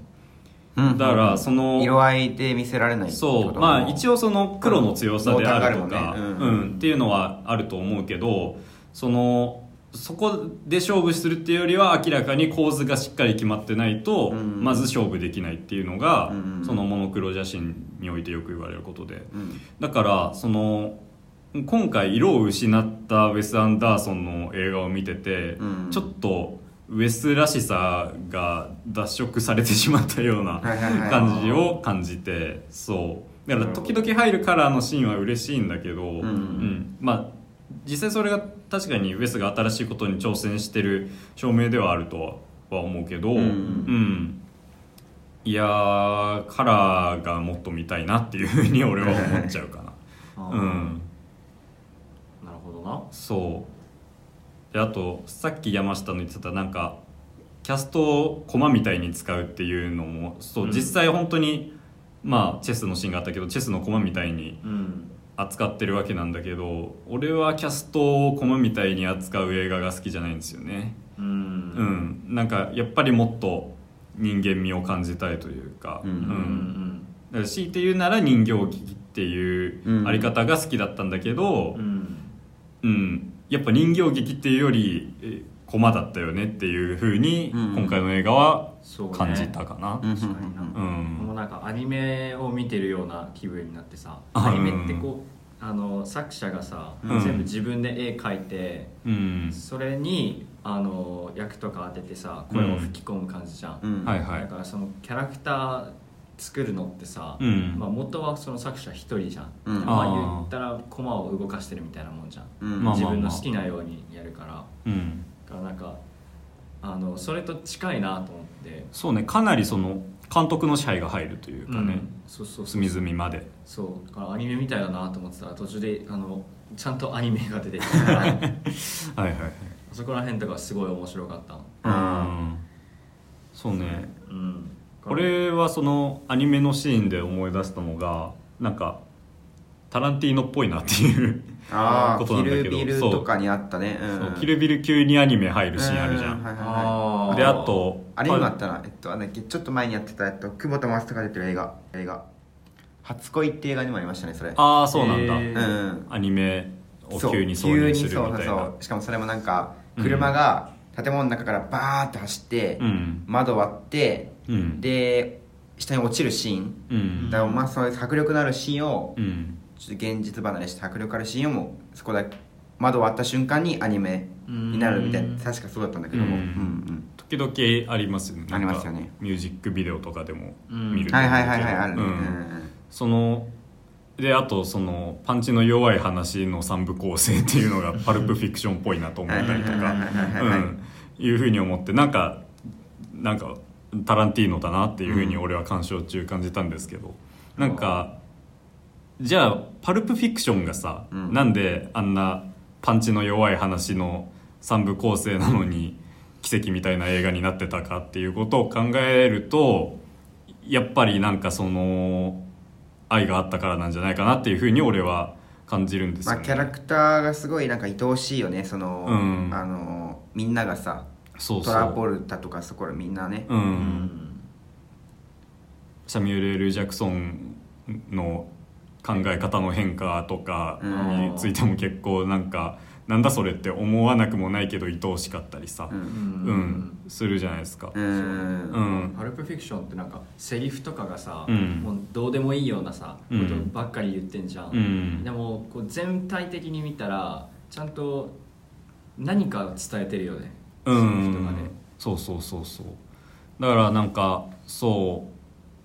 うん。だからその色合いで見せられないそう。まあ一応その黒の強さであると濃か、ね。ううんん。っていうのはあると思うけどそのそこで勝負するっていうよりは明らかに構図がしっかり決まってないと、うん。まず勝負できないっていうのが、うん。そのモノクロ写真においてよく言われることで。うん。だからその今回色を失ったウェス・アンダーソンの映画を見てて、うん。ちょっとウェスらしさが脱色されてしまったような感じを感じてそう。だから時々入るカラーのシーンは嬉しいんだけど、うん。まあ実際それが確かにウェスが新しいことに挑戦してる証明ではあるとは思うけど、うん。うん。いやーカラーがもっと見たいなっていうふうに俺は思っちゃうかな。うん。なるほどな。そう。であとさっき山下の言ってたなんかキャストを駒みたいに使うっていうのもそう、うん。実際本当にまあチェスのシーンがあったけどチェスの駒みたいにうん扱ってるわけなんだけど俺はキャストを駒みたいに扱う映画が好きじゃないんですよね。ううん。んなんかやっぱりもっと人間味を感じたいというか、うん。うん。うん強いて言うなら人形劇っていううん。あり方が好きだったんだけどう、ん。うん。やっぱ人形劇っていうよりえ駒だったよねっていうふうにうん。今回の映画は感じたかな、うん確かにな。うん。もうなんかアニメを見てるような気分になってさあアニメってこうあの作者がさ、うん。全部自分で絵描いてうん。それにあの役とか当ててさ声を吹き込む感じじゃん、うん。はいはい。だからそのキャラクター作るのってさ、うん。まあ、元はその作者一人じゃん、うん。まああー言ったらコマを動かしてるみたいなもんじゃん、うん。まあ。自分の好きなようにやるから。うん。だからなんかあのそれと近いなと思って。そうねかなりその監督の支配が入るというかね、うん。そうそうそう。隅々まで。そう。だからアニメみたいだなと思ってたら途中であのちゃんとアニメが出てきたからあはいはいはい。そこら辺とかすごい面白かったうん。そうね。うん。これはそのアニメのシーンで思い出したのがなんかタランティーノっぽいなっていうああことなんだけどキルビルとかにあったね。うん。そうキルビル急にアニメ入るシーンあるじゃん、うはいはいはい。であとあれ今あったな。えっとあなんだっけちょっと前にやってたえっと久保田正孝が出てる映画。映画。初恋って映画にもありましたねそれ。ああそうなんだ、うん。アニメをそう急に挿入するみたいな急にそうそう。そうしかもそれもなんか車が建物の中からバーって走って、うん。窓割って、うん。で下に落ちるシーン、うん。だからまあそういう迫力のあるシーンを、うんちょっと現実離れして迫力あるシーンをもうそこだけ窓割った瞬間にアニメになるみたいなうん。確かそうだったんだけども、うん。うん時々ありますよね。ありますよね。ミュージックビデオとかでもうん。見るはいはいはいはいあるね、うん。そのであとそのパンチの弱い話の三部構成っていうのがパルプフィクションっぽいなと思ったりとか。はいうん。いうふうに思ってなんかなんかタランティーノだなっていうふうに俺は鑑賞中感じたんですけど、なんかじゃあパルプフィクションがさ、うん。なんであんなパンチの弱い話の三部構成なのに奇跡みたいな映画になってたかっていうことを考えるとやっぱりなんかその愛があったからなんじゃないかなっていうふうに俺は感じるんですまあ、キャラクターがすごいなんか愛おしいよね。その、うん。あのみんながさそうそう。トラボルタとかそこらみんなね、うん。うん。サミュエル・ L・ ジャクソンの考え方の変化とかについても結構なんかなんだそれって思わなくもないけど愛おしかったりさう、うん。うん。するじゃないですか。うん。う。ん。パルプフィクションってなんかセリフとかがさ、うん。もうどうでもいいようなさ、うん。ことばっかり言ってんじゃん、うん。でもこう全体的に見たらちゃんと何か伝えてるよね、うセリフとかんで、そうそうそうそう。だからなんかそ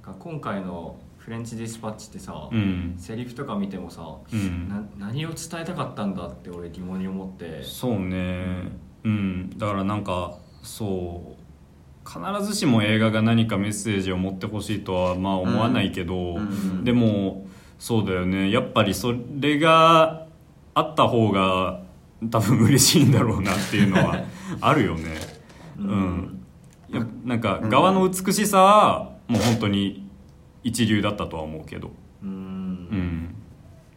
なんか今回のフレンチディスパッチってさ、ううん。セリフとか見てもさ、うん。な何を伝えたかったんだって俺疑問に思って。そうね。うん。だからなんかそう必ずしも映画が何かメッセージを持ってほしいとはまあ思わないけど、うんでもそうだよね。やっぱりそれがあった方が多分嬉しいんだろうなっていうのはあるよね。うん、いやなんか側の美しさはもう本当に一流だったとは思うけど。うん。うん。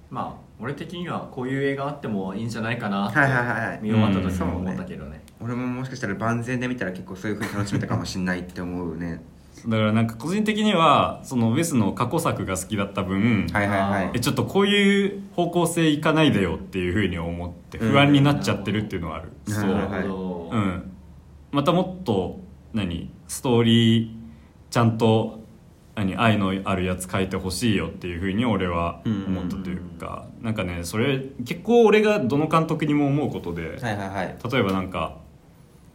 まあ俺的にはこういう映画あってもいいんじゃないかなってはいはいはいはい。見終わった時うんも思ったけどね,、俺ももしかしたら万全で見たら結構そういうふうに楽しめたかもしれないって思うね。だからなんか個人的にはそのウェスの過去作が好きだった分、はいはいはい。えちょっとこういう方向性いかないでよっていうふうに思って不安になっちゃってるっていうのはある、うんそう、はい。はいなるほど、うん、またもっと何？ストーリーちゃんと何愛のあるやつ書いてほしいよっていうふうに俺は思ったというか、なんかねそれ結構俺がどの監督にも思うことで、例えばなんか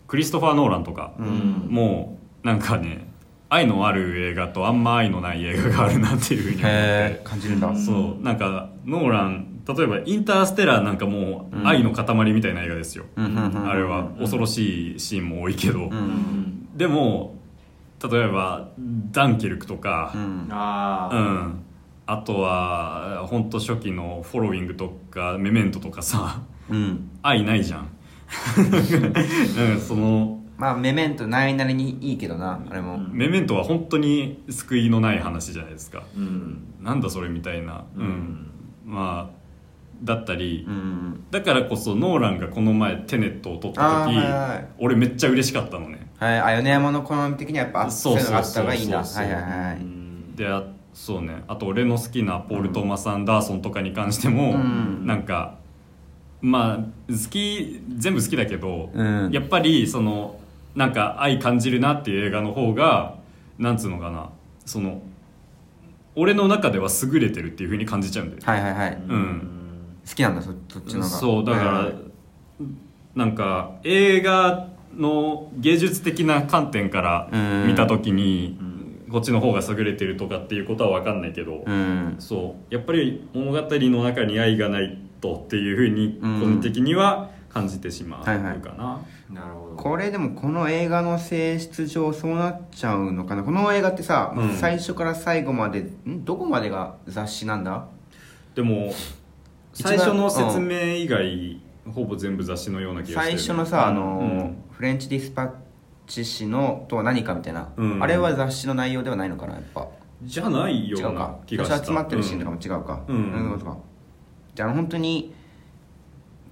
クリストファー・ノーランとか、うん。もうなんかね愛のある映画とあんま愛のない映画があるなっていうふうに思っへてえ感じるんだ。そう。なんかノーラン例えば「インターステラー」なんかもう愛の塊みたいな映画ですよ、うんうんうん。うんあれは。恐ろしいシーンも多いけど、うんうん。でも例えばダンケルクとか。うん。ああ、うん、あとは本当初期の「フォロウィング」とか「メメント」とかさ。うん。愛ないじゃん、うん、その。まあメメントないなりにいいけどなあれも。メメントは本当に救いのない話じゃないですか。うん。なんだそれみたいな、うん。まあだったり、うん。だからこそノーランがこの前テネットを撮った時、はいはい俺めっちゃ嬉しかったのね。はいあ米山の好み的にはやっぱそそうういうのがあった方がいいな。そうはいはいはい。うん。であそうね。あと俺の好きなポール・トーマス・アンダーソンとかに関しても、うん。なんかまあ好き全部好きだけど、うん。やっぱりそのなんか愛感じるなっていう映画の方がなんつうのかな。その俺の中では優れてるっていうふうに感じちゃうんだよ、はいはいはい。うん好きなんだそそっちのが。そうだから、はいはいなんか映画の芸術的な観点からうん。見た時に、こっちの方が優れてるとかっていうことは分かんないけど、うん。そうやっぱり物語の中に愛がないとっていうふうにうん。個人的には感じてしまうかはいな、はい。なるほど。これでもこの映画の性質上そうなっちゃうのかな。この映画ってさ、うん。最初から最後までん？どこまでが雑誌なんだ？でも最初の説明以外、ほぼ全部雑誌のような気がしてる。最初のさあのー、うんフレンチディスパッチ誌のとは何かみたいな、うん。あれは雑誌の内容ではないのかなやっぱ。じゃないような気がした。集まってるシーンとかも違うか。うん。じゃあ本当に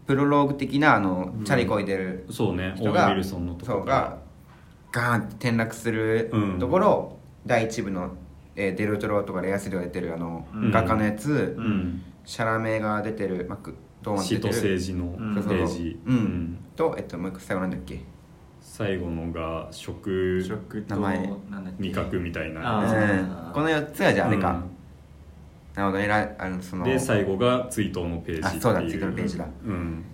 プロローグ的なあの、うん。チャリこいでるそうね。オーウェルソンのとこがガーンって転落するうん。ところを、第一部の、えーデルトロとかレアスリが出てるあの、うん。画家のやつ、らうんシャラメが出てるマックドーンって死と出てる政治のうん。ページ。うん。と、えっと、もう一個最後なんだっけ？最後のが食食と名前。なんだっけ？味覚みたいな。この4つがじゃああれか、うん。なるほどね。らあのそので最後が追悼のページっていう。あそうだ。追悼のページだ。うん。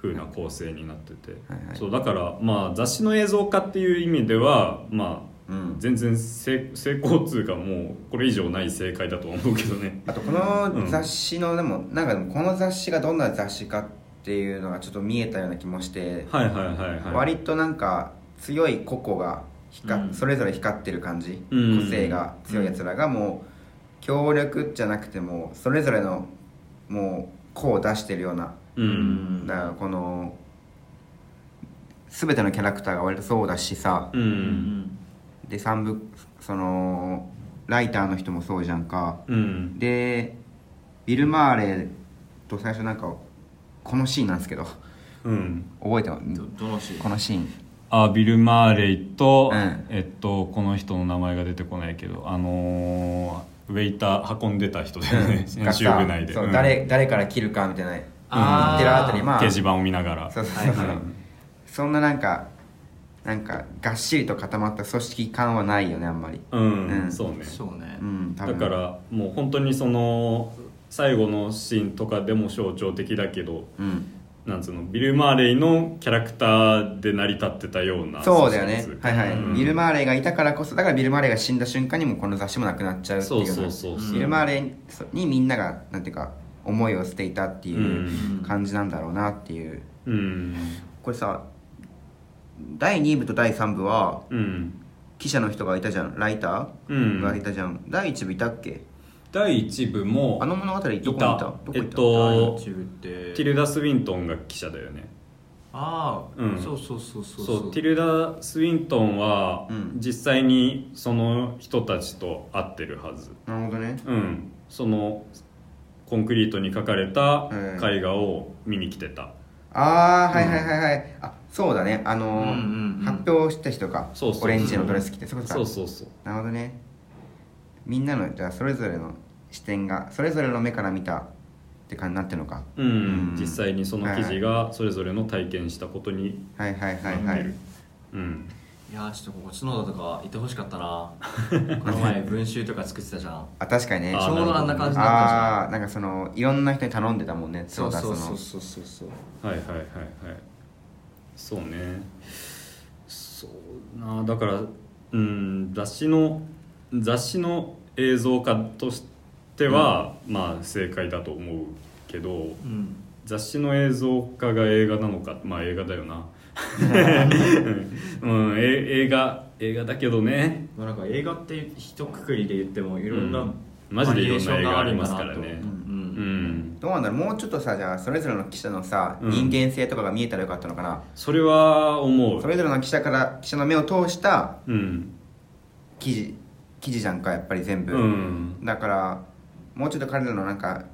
風な構成になってて、はいはい。そうだからまあ雑誌の映像化っていう意味ではまあうん。全然成成功通がもうこれ以上ない正解だとは思うけどね。あとこの雑誌の、でもなんかこの雑誌がどんな雑誌かっていうのがちょっと見えたような気もして、はいはいはいはい。割となんか強い個々が光っうん。それぞれ光ってる感じ、うん。個性が強いやつらがもう協力じゃなくてもそれぞれのもう個を出してるような。うん。だからこの全てのキャラクターが割とそうだしさ。ううんんで3部そのライターの人もそうじゃんか。うん。でビル・マーレーと最初なんかこのシーンなんですけど。うん。覚えてまどどのシーン？このシーン。あビル・マーレイと、うん。えっとこの人の名前が出てこないけどあのーウェイター運んでた人だよね。編集部内で、そううん。誰誰から切るかみたいな。言ってるあたりまあ。掲示板を見ながら。そうそうそう、はいはい。そんななんかなんかがっしりと固まった組織感はないよねあんまり。うん、うん。そうね。そうね。うん多分。だからもう本当にその最後のシーンとかでも象徴的だけどうん。なんつうのビル・マーレイのキャラクターで成り立ってたようなそうだよね。はいはい、うん。ビル・マーレーがいたからこそだからビル・マーレーが死んだ瞬間にもうこの雑誌もなくなっちゃうっていうよそうなそうそう。ビル・マーレーにみんながなんていうか思いを捨ていたっていううん。感じなんだろうなっていう。うん。これさ第2部と第3部はうん。記者の人がいたじゃん。ライタうん。ーがいたじゃん、第1部いたっけ？第一部もあの物語どこにいた？いた。どこにいた、えっとティルダ・スウィントンが記者だよね。ああ、うん。そうそうそうそうそう。ティルダ・スウィントンはうん。実際にその人たちと会ってるはず。なるほどね。うん。そのコンクリートに書かれたうん絵画を見に来てた、ああはいはいはいはい、あそうだね。あのーうんうんうん。発表した人か。そうそうオレンジのドレス着て。そうか。そうそうそう。なるほどね。みんなのじゃあそれぞれの視点がそれぞれの目から見たって感じになってるのか。うん、うん。実際にその記事がそれぞれの体験したことにはいはいはいはい。うんいやーちょっとこっちのだとかいてほしかったな。この前文集とか作ってたじゃん。あ確かにね。あちょうどあんな感じだったじゃん。あなんかそのいろんな人に頼んでたもんねそうそうそうそうそうそう。はいはいはいはい。そうね。そうなだからうん雑誌の雑誌の映像化としては、まあ正解だと思うけどうん。雑誌の映像化が映画なのかまあ映画だよなうん、え映画映画だけどね。まあなんか映画って一括りで言ってもいろんな、うん。マジでいろんな映画ありますからね。バリエーションがあるん。だなとううんん。どうなんだろう？もうちょっとさじゃあそれぞれの記者のさ、うん。人間性とかが見えたらよかったのかな？それは思う。それぞれの記者から記者の目を通したうん。記事記事じゃんかやっぱり全部、うん。だからもうちょっと彼らのなんか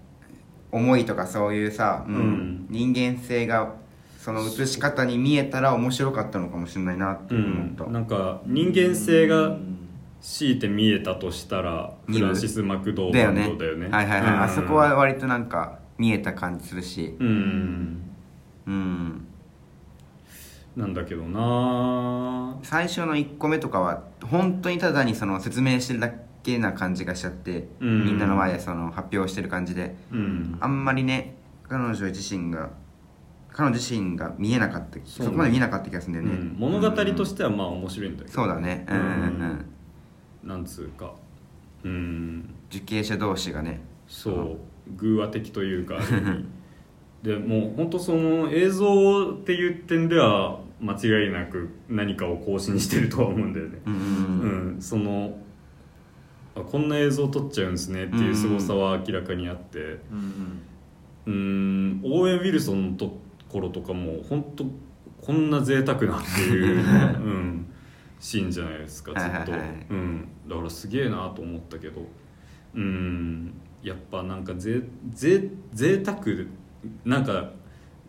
思いとかそういうさ、うん。うん。人間性がその映し方に見えたら面白かったのかもしれないなってう思った、ん、なんか人間性がうん強いて見えたとしたらフランシス・マクドーだよね。マンドだよね。はいはいはい、うん。あそこは割となんか見えた感じするし。うん。うん。なんだけどな。最初の1個目とかは本当にただにその説明してるだけな感じがしちゃって、うん。みんなの前でその発表してる感じで。うん。あんまりね彼女自身が彼女自身が見えなかったそこまで見えなかった気がするんだよね、うん。物語としてはまあ面白いんだけど。そうだね。うんうんうん。なんつうか。うん。受刑者同士がね。そう。偶話的というか。でもう本当その映像っていう点では間違いなく何かを更新してるとは思うんだよね。うんうんううん。ん、そのあこんな映像撮っちゃうんですねっていう凄さは明らかにあって。うんうん。オーウェン・ウィルソンのところとかも本当こんな贅沢なっていう、うん、シーンじゃないですかずっと、うん、だからすげえなと思ったけどうん。やっぱなんかぜぜ贅沢なんか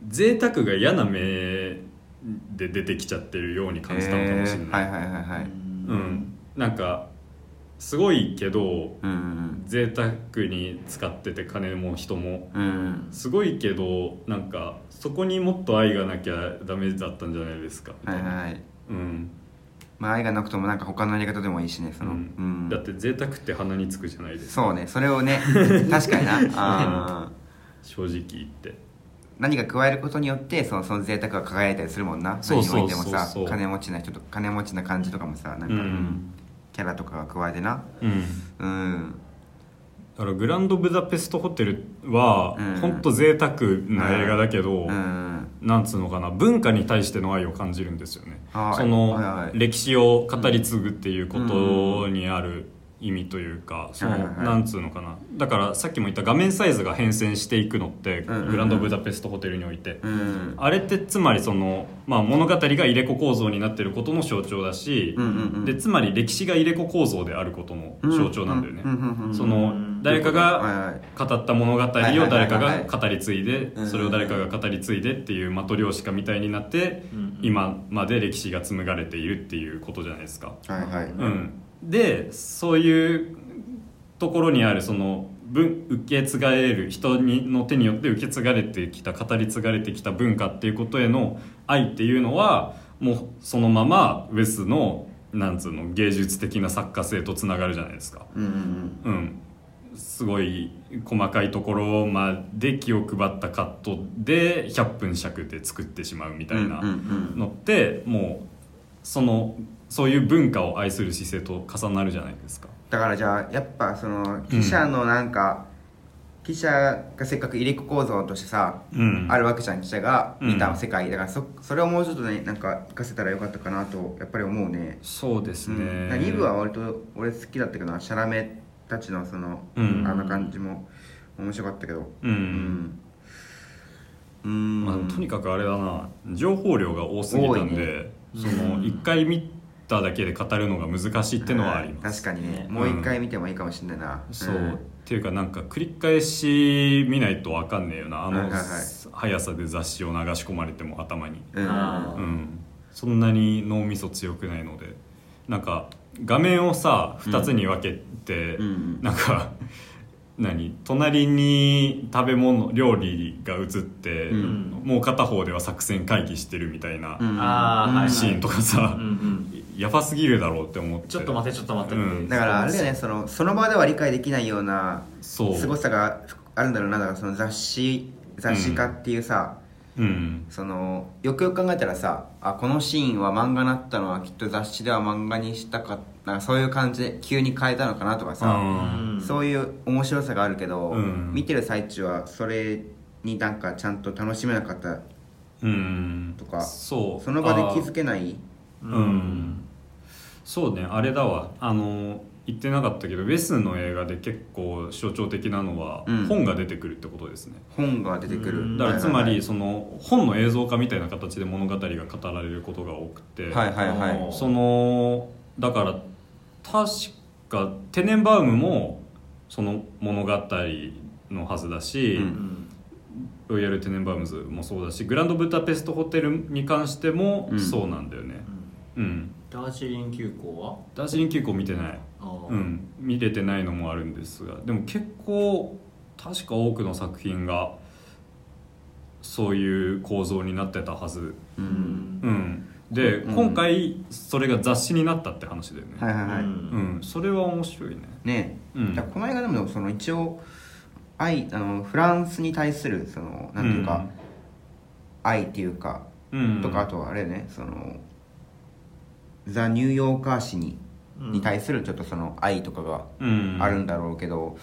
贅沢が嫌な目で出てきちゃってるように感じたのかもしれない、えー。はいはいはいはい。うん、なんかすごいけどうんうん贅沢に使ってて金も人も。うんうん。すごいけどなんかそこにもっと愛がなきゃダメだったんじゃないですかみたいな。はいはいうん。まあ愛がなくともなんか他のやり方でもいいしねその、ううん。んだって贅沢って鼻につくじゃないですか。そうねそれをね 確かにな。正直言って。何か加えることによってそのその贅沢が輝いたりするもんな。そうそうそうそう。金持ちな人と金持ちな感じとかもさなんか、うんキャラとかが加えてな。うん。うん。だからグランドブダペストホテルはうん。本当贅沢な映画だけど、うん。なんつうのかな文化に対しての愛を感じるんですよね。はい。その、はいはい。歴史を語り継ぐっていうことにある意味というか、その、なんつうのかな。だからさっきも言った画面サイズが変遷していくのって、グランドブダペストホテルにおいて、うんあれってつまりその、まあ、物語が入れ子構造になってることの象徴だし、でつまり歴史が入れ子構造であることの象徴なんだよね、その誰かが語った物語を誰かが語り継いでうんそれを誰かが語り継いでっていうマトリョーシカみたいになってうん。今まで歴史が紡がれているっていうことじゃないですか。はいはい。うん、でそういうところにあるその文受け継がれる人にの手によって受け継がれてきた語り継がれてきた文化っていうことへの愛っていうのはもうそのままウェスのなんつうの芸術的な作家性とつながるじゃないですか。うんうんうん、すごい細かいところまで気を配ったカットで100分尺で作ってしまうみたいなのってもうそのそういう文化を愛する姿勢と重なるじゃないですか。だからじゃあやっぱその記者のなんか、記者がせっかく入れ子構造としてさ、うん。あるわけじゃん記者が見たうん世界、だからそそれをもうちょっとねなんか活かせたらよかったかなとやっぱり思うね。そうですね、うん、2部は割と俺好きだったけどなシャラメたちのその、うん。あの感じも面白かったけど。うん。うん。うん。まあ、とにかくあれだな。情報量が多すぎたんで、その一回見ただけで語るのが難しいっていうのはあります、確かにね。ねもう一回見てもいいかもしれないな、そう、ん。っていうかなんか繰り返し見ないと分かんねえよな。あの速さで雑誌を流し込まれても頭に。うん。あうん。そんなに脳みそ強くないので。なんか画面をさ2つに分けて、うん。なんか 何？隣に食べ物料理が映って、うん。もう片方では作戦会議してるみたいなシーンとかさ、うんうんやばすぎるだろうって思って。ちょっと待ってちょっと待って、うん。だからあれだよねそのその場では理解できないようなそう。凄さがあるんだろうな。だからその雑誌雑誌化っていうさ、うん。そのよくよく考えたらさあこのシーンは漫画になったのはきっと雑誌では漫画にしたかなんかそういう感じで急に変えたのかなとかさ、うん。そういう面白さがあるけど、うん。見てる最中はそれになんかちゃんと楽しめなかったうんとかそうその場で気づけないうん、そうねあれだわ。あの言ってなかったけどウェスの映画で結構象徴的なのは、うん。本が出てくるってことですね。本が出てくる、うん。だからつまりその本の映像化みたいな形で物語が語られることが多くて、はいはいはい。はいそのだから確かテネンバウムもその物語のはずだし、うん。うんロイヤル・テネンバウムズもそうだしグランドブダペストホテルに関してもうん。そうなんだよね。うん、ダージリン急行は？ダージリン急行見てない。うん、見れてないのもあるんですが。でも結構確か多くの作品がそういう構造になってたはず、ううん。んうん、で、うん。今回それが雑誌になったって話だよね、はいはいはい、うん。うん、それは面白いね。ね。うん。この映画でもその一応愛あのフランスに対するそのなんていうか、愛っていうかうん。とかあとはあれよねそのザ・ニューヨーカー誌に,、うんに対するちょっとその愛とかがうん。あるんだろうけど、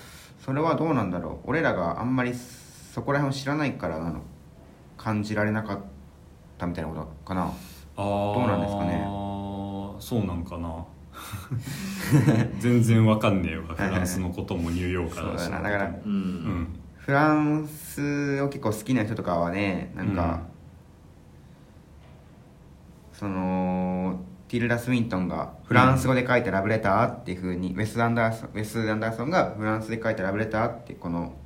それはどうなんだろう？俺らがあんまりそこら辺を知らないからなの。感じられなかったみたいなことかな。あどうなんですかね？そうなんかな。全然わかんねえわ。フランスのこともニューヨーカーだし。だからううん。んフランスを結構好きな人とかはねなんか、そのティルダ・スウィントンがフランス語で書いたラブレターっていうふうに、ウェス・アンダーソンウェス・アンダーソンがフランスで書いたラブレターってこの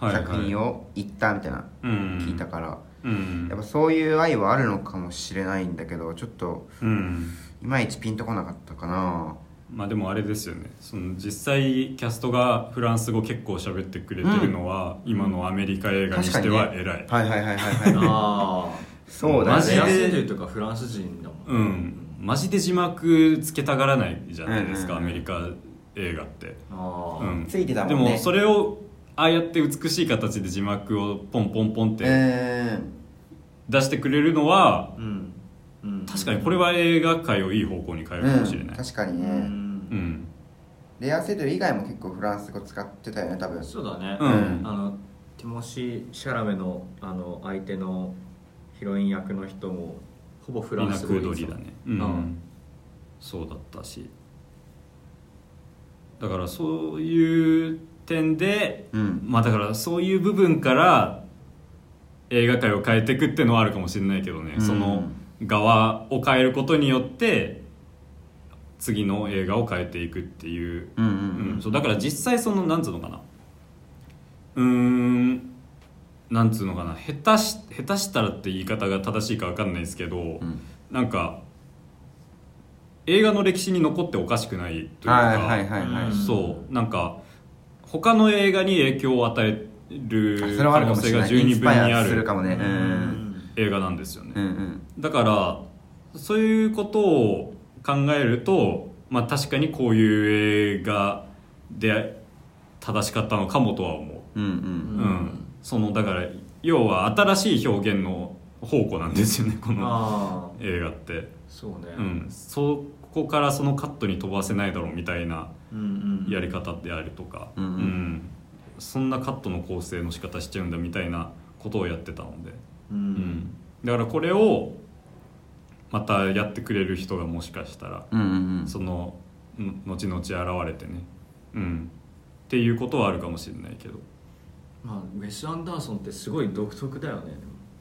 作品を言ったみたいなうん。聞いたから、うん。やっぱそういう愛はあるのかもしれないんだけどちょっとうん。いまいちピンとこなかったかな。まあでもあれですよね。その実際キャストがフランス語結構喋ってくれてるのは、今のアメリカ映画にしては偉い、はいはいはいはいはい。あそうだあマジアセドゥとかフランス人だもんうんマジで字幕つけたがらないじゃないですか、うんうんうん。アメリカ映画って、ああ、うん、ついてたもんね。でもそれをああやって美しい形で字幕をポンポンポンってえ出してくれるのは、うん。うん。確かにこれは映画界をいい方向に変えるかもしれない、う確かにね、うん。レアセドゥ以外も結構フランス語使ってたよね多分。そうだね、うん。あのティモシー・シャラメのあの相手のヒロイン役の人もほぼフランス語クードリーだねうん、うん。そうだったし。だからそういう点でうん。まあだからそういう部分から映画界を変えていくっていうのはあるかもしれないけどね、うん。その側を変えることによって次の映画を変えていくっていう,、うんそうだから実際そのなんつうのかな。うーんなんつうのかな。下手し下手したらって言い方が正しいか分かんないですけど、うん。なんか映画の歴史に残っておかしくないというか、はいはいはいはい、うんそうなんか他の映画に影響を与える可能性が十二分にある映画なんですよね、うんうん。だからそういうことを考えると、まあ、確かにこういう映画で正しかったのかもとは思う。んうう、うん。んそのだから要は新しい表現の宝庫なんですよねこの映画って、そうね。うん、そこからそのカットに飛ばせないだろうみたいなやり方であるとか、うんうん。そんなカットの構成の仕方しちゃうんだみたいなことをやってたので、ううん。んだからこれをまたやってくれる人がもしかしたら、うんうんうん。そのん後々現れてね、うん、っていうことはあるかもしれないけど。まあウェス・アンダーソンってすごい独特だよね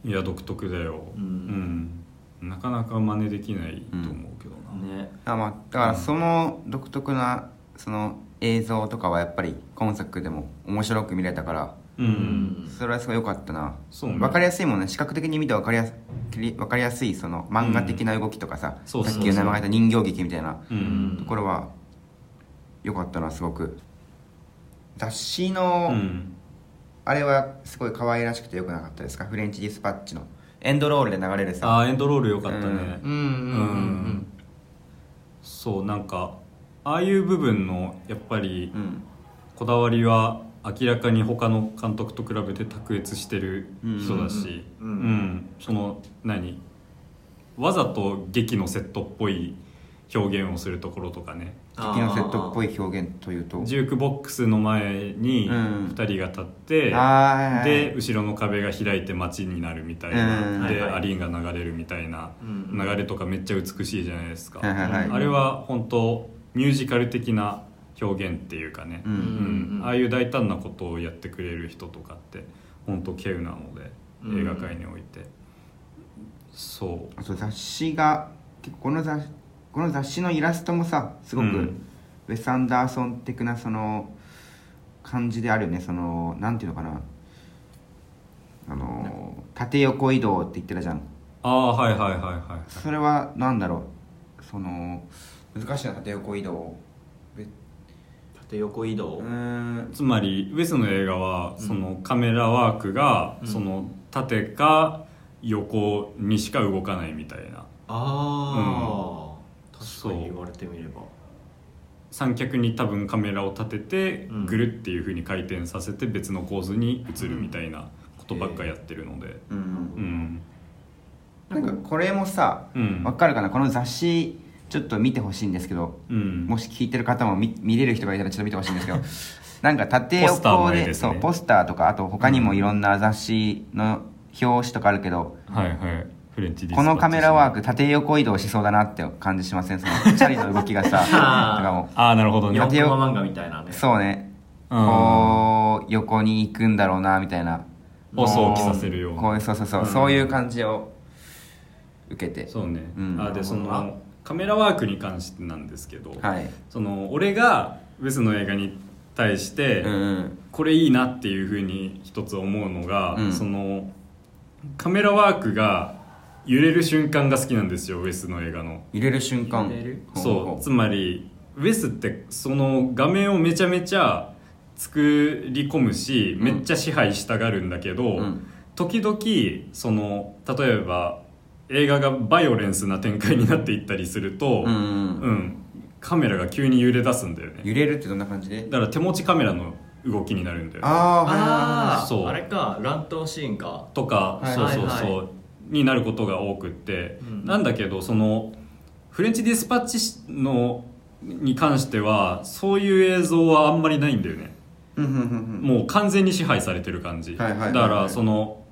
いや独特だよ、うん。うんなかなか真似できないと思うけどな、ね。あまあだからその独特なその映像とかはやっぱり今作でも面白く見れたからうん。うんそれはすごい良かったな。そうね。分かりやすいもんね。視覚的に見て分かりやす分かりやすいその漫画的な動きとかさ、さっきの名前がた人形劇みたいなうん。うんところは良かったなすごく。雑誌うの、ん。あれはすごい可愛らしくて良くなかったですか？フレンチディスパッチのエンドロールで流れるあさ。あエンドロールよかったね、うん。うんうんうんそうなんかああいう部分のやっぱりうん。こだわりは明らかに他の監督と比べて卓越してる人だし、うん。ううんん。その何？わざと劇のセットっぽい表現をするところとかね敵のセットっぽい表現というとジュークボックスの前にうん。2人が立って、あーはいはい。で後ろの壁が開いて街になるみたいな、うんで、はいはい。アリーンが流れるみたいなうん流れとかめっちゃ美しいじゃないですか、はいはいはい。あれは本当ミュージカル的な表現っていうかね、うんうんああいう大胆なことをやってくれる人とかって本当稀有なので、うん。映画界において。そう。雑誌がこの雑この雑誌のイラストもさすごく、うん。ウェス・アンダーソン的なその感じであるよね。そのなんていうのかな。あの縦横移動って言ってたじゃん。ああはいはいはいはいそれはなんだろう。その難しいな縦横移動。べ縦横移動？つまりウェスの映画はそのカメラワークがうん。その縦か横にしか動かないみたいな。ああ、そう確かに言われてみれば三脚に多分カメラを立ててうん。ぐるっていう風に回転させて別の構図に映るみたいなことばっかやってるので。うん。うん。なんかこれもさうん。わかるかな？この雑誌ちょっと見てほしいんですけどうん。もし聞いてる方も見見れる人がいたらちょっと見てほしいんですけど なんか縦ポスター横でね。そうポスターとかあと他にもいろんな雑誌の表紙とかあるけど、はいはいフレンチこのカメラワーク縦横移動しそうだなって感じしません？そのチャリの動きがさ とかもああなるほどね。4縦横コマ漫画みたいなね。そうね。うん。こう横に行くんだろうなみたいな。を想起させるような。こうそうそうそう、うん。そういう感じを受けて。そうね、うん。あでそのカメラワークに関してなんですけど、はい。その俺がウェスの映画に対して、うんうん。これいいなっていうふうに一つ思うのが、うん。そのカメラワークが揺れる瞬間が好きなんですよウェスの映画の。入れる瞬間。入れる。ほそう。つまりウェスってその画面をめちゃめちゃ作り込むしめっちゃ支配したがるんだけど、うん。時々その例えば映画がバイオレンスな展開になっていったりすると、うんうんうん。カメラが急に揺れ出すんだよね。揺れるってどんな感じで？だから手持ちカメラの動きになるんだよね。ああはいはいああそう。あれか乱闘シーンか。とか、はいそうそうそう、はいはになることが多くって、うん。なんだけどそのフレンチディスパッチのに関してはそういう映像はあんまりないんだよね。もう完全に支配されてる感じ、だからその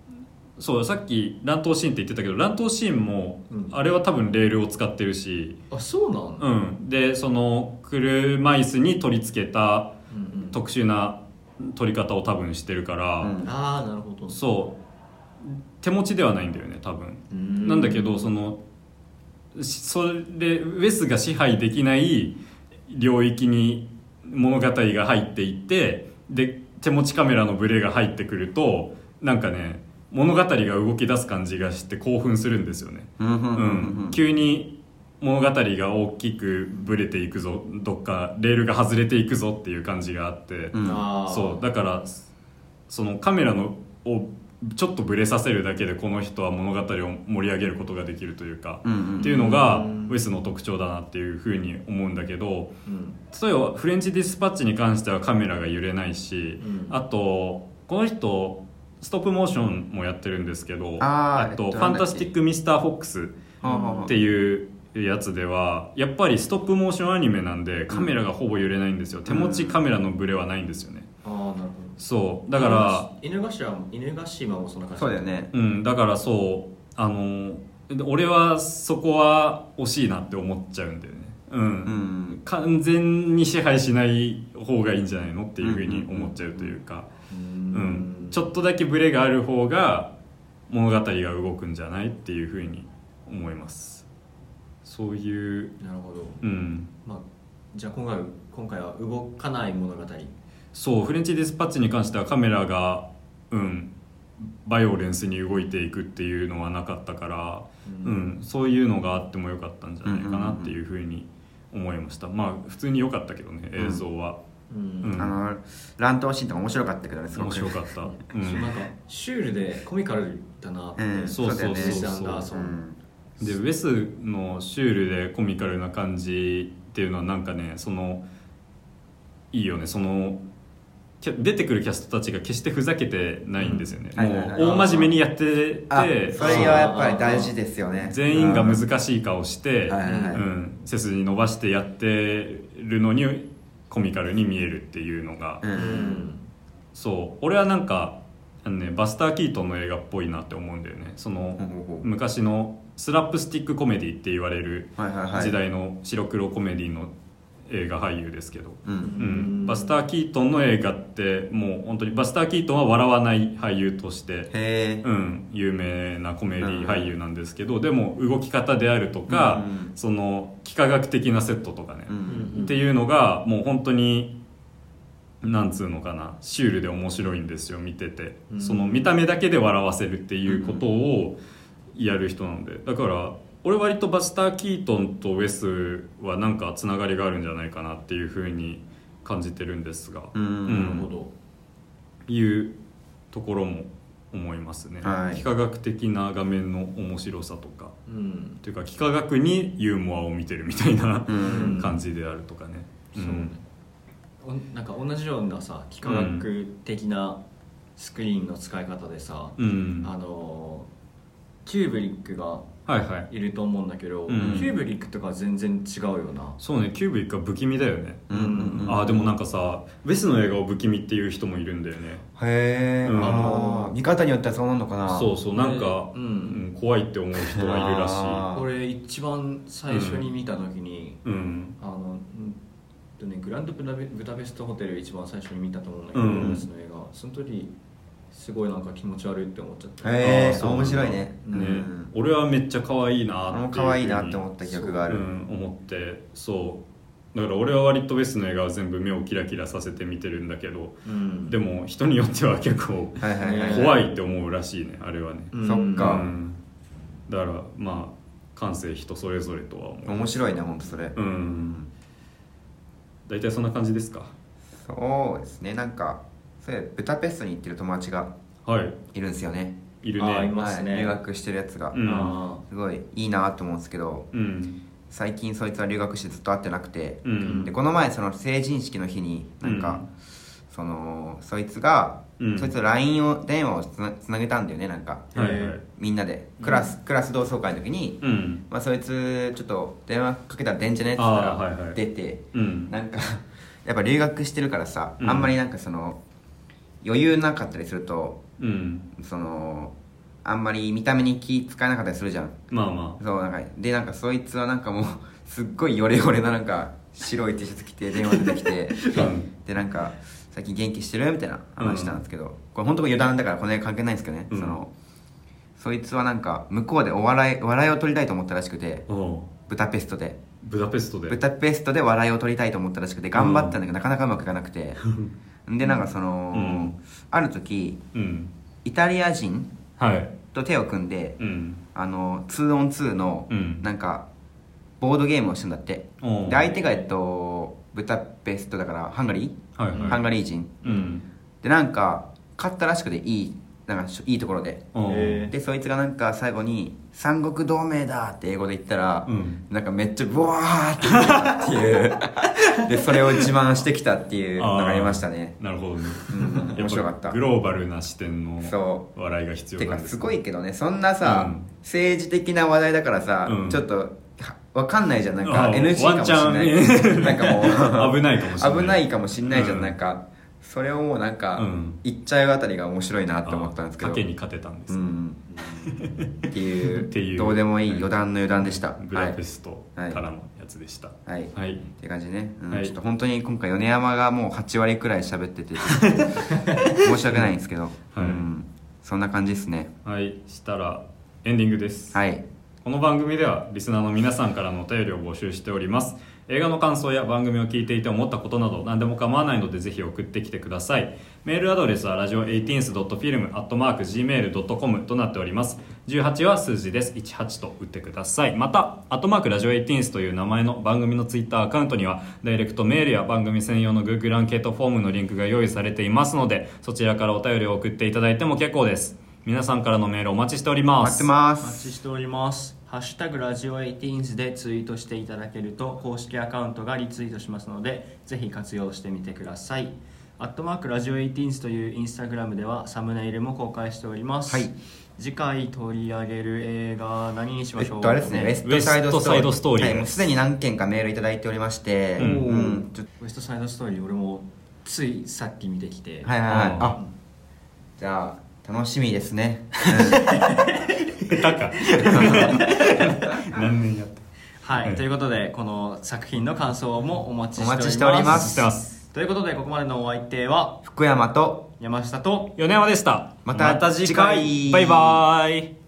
そうさっき乱闘シーンって言ってたけど乱闘シーンも、うん。あれは多分レールを使ってるし、あそうなんうん、でその車椅子に取り付けた特殊な撮り方を多分してるから、うん。ああなるほど。そう手持ちではないんだよね多分。うん。なんだけどそのしそれウェスが支配できない領域に物語が入っていってで手持ちカメラのブレが入ってくるとなんかね物語が動き出す感じがして興奮するんですよね、うん。急に物語が大きくブレていくぞどっかレールが外れていくぞっていう感じがあって、うん。そうだからそのカメラのをちょっとブレさせるだけでこの人は物語を盛り上げることができるというか、うんうんっていうのがうんウェスの特徴だなっていうふうに思うんだけどうん。例えばフレンチディスパッチに関してはカメラが揺れないし、うん。あとこの人ストップモーションもやってるんですけどあーと、えっとファンタスティック・ミスター・フォックスっていうやつではやっぱりストップモーションアニメなんでカメラがほぼ揺れないんですよ、手持ちカメラのブレはないんですよね。なるほどそう。だから犬頭も犬ヶ島もそんな感じ。そうだよね。うんだからそう。あので俺はそこは惜しいなって思っちゃうんだよね。うん、うん。完全に支配しない方がいいんじゃないのっていうふうに思っちゃうというか、ううん。ちょっとだけブレがある方が物語が動くんじゃないっていうふうに思います。そういう。なるほど。うん。まあじゃあ今回今回は動かない物語そうフレンチディスパッチに関してはカメラがうんバイオレンスに動いていくっていうのはなかったから、ううんんそういうのがあってもよかったんじゃないかなっていうふうに思いました。まあ普通に良かったけどね映像は、うん。うん。あの乱闘シーンとか面白かったけどねすごく。面白かった、うそうなん。ん、かシュールでコミカルだなって、うん。そうそうそうだよねウェスアンダーソンう。んでウェスのシュールでコミカルな感じっていうのはなんかねそのいいよね。その出てくるキャストたちが決してふざけてないんですよね、うん。もう大真面目にやっててあそれはやっぱり大事ですよね。全員が難しい顔して、はいはいはいうん、背筋伸ばしてやってるのにコミカルに見えるっていうのが、ううんんそう俺はなんかあの、ね、バスター・キートンの映画っぽいなって思うんだよねその、昔のスラップスティックコメディって言われる時代の白黒コメディの映画俳優ですけど、ううん。ん、バスター・キートンの映画ってもう本当にバスター・キートンは笑わない俳優としてうん、有名なコメディ俳優なんですけど、でも動き方であるとか、うんその幾何学的なセットとかね、うんっていうのがもう本当になんつうのかなシュールで面白いんですよ見てて、うん。その見た目だけで笑わせるっていうことをやる人なので。だから俺割とバスター・キートンとウェスはなんかつながりがあるんじゃないかなっていうふうに感じてるんですが、うん。うん。なるほど。いうところも思いますね、はい。幾何学的な画面の面白さとか。うん。というか幾何学にユーモアを見てるみたいなうん。感じであるとかね、そうね。おなんか同じようなさ幾何学的なスクリーンの使い方でさ、うん、あのキューブリックがはいはい。いると思うんだけど、うん。キューブリックとか全然違うよな。そうねキューブリックは不気味だよね、うん。うんうんああでもなんかさウェスの映画を不気味っていう人もいるんだよね。へえ、うん。あー。見方によってはそうなのかな。そうそうなんか、うん。うん怖いって思う人はいるらしあー。俺一番最初に見た時に、いうん。あのねグランドブダベブダペストホテル一番最初に見たと思うんだけど、うん。ウェスの映画。その時すごいなんか気持ち悪いって思っちゃった、へえ面白いね。ね、うん。俺はめっちゃ可愛いなって可愛いなって思った記憶がある。うん、思ってそう。だから俺は割とベスの映画は全部目をキラキラさせて見てるんだけどうん。でも人によっては結構怖いって思うらしいねあれはね、うん。そっか。うん。だからまあ感性人それぞれとは思う。面白いね本当それ。うん。大体そんな感じですか？そうですねなんかそれブタペストに行ってる友達がはい。いるんですよね。いるあーいねますね。はい留学してるやつが、うん。あすごいいいなと思うんですけどうん。最近そいつは留学してずっと会ってなくて、うん。でこの前その成人式の日になんか、うん。そのそいつが、うん。そいつと LINE を電話をつなつなげたんだよねなんか。はいはい。みんなで。クラス、クラス同窓会の時に、うん。まあ、そいつちょっと電話かけたら出んじゃねって言ったら、あーはいはい。出てうん。なんかやっぱ留学してるからさ、うん。あんまりなんかその余裕なかったりするとうん。そのあんまり見た目に気使えなかったりするじゃん。まあまそうなんかでなんかそいつはなんかもう すっごいヨレヨレななんか白い T シャツ着て電話出てきてうん。でなんか「最近元気してる?」みたいな話したんですけど、これ本当余談だからこの映画関係ないんですけどね、うん。そのそいつはなんか向こうでお笑い笑いを取りたいと思ったらしくてブダペストで。ブダペストで。ブダペストで笑いを取りたいと思ったらしくて頑張ったんだけど、なかなかうまくいかなくて でなんかその、うん。ある時うん。イタリア人はい。と手を組んで、うん。あの 2on2 のうん。なんかボードゲームをしたんだって。で相手がえっとブダペストだからハンガリー、はいはい。ハンガリー人。うん。でなんか勝ったらしくていいなんかしいいところで。おうへでそいつがなんか最後に「三国同盟だ!」って英語で言ったら、うん。なんかめっちゃブワーって言ってたっていう。でそれを自慢してきたっていうのがありましたね。なるほどね。うん。面白かった。グローバルな視点のそ笑いが必要てなんですかすごいけどねそんなさ、うん。政治的な話題だからさ、うん。ちょっとはわかんないじゃん。なんかあ NG かもしれない。なんかもう 危ないかもしれない。危ないかもしんないじゃん、うん。なんかそれをもうなんか、うん。言っちゃうあたりが面白いなって思ったんですけど。賭けに勝てたんです、うんっていう どうでもいい余談の余談でした。ブダペストからのやつでした。はい、はい。はい、って感じでね、うん。はい。ちょっと本当に今回米山がもう8割くらい喋ってて。申し訳ないんですけど、はい。うん、そんな感じですね。はい、したらエンディングです、はい。この番組ではリスナーの皆さんからのお便りを募集しております映画の感想や番組を聞いていて思ったことなど何でも構わないのでぜひ送ってきてください。メールアドレスはラジオ 18th.film.gmail.com となっております。18は数字です。18と打ってください。またアットマークラジオ 18th という名前の番組のツイッターアカウントにはダイレクトメールや番組専用の Google アンケートフォームのリンクが用意されていますのでそちらからお便りを送っていただいても結構です。皆さんからのメールお待ちしております。待ってまお待ちしております「ハッシュタグラジオ 18s」でツイートしていただけると公式アカウントがリツイートしますのでぜひ活用してみてください。アットマークラジオ 18s というインスタグラムではサムネイルも公開しております、はい。次回取り上げる映画何にしましょう、えっとあれですねウエストサイドストーリーす。でに何件かメールいただいておりまして。うん。うん。ウエストサイドストーリー俺もついさっき見てきて、とはいはいはい。うん。あ。じゃあ楽しみですね、下手か。何年やった。はい、はいということでこの作品の感想もお待ちおしております。ということでここまでのお相手は福山と山下と米山でした。また次次回。バイバイ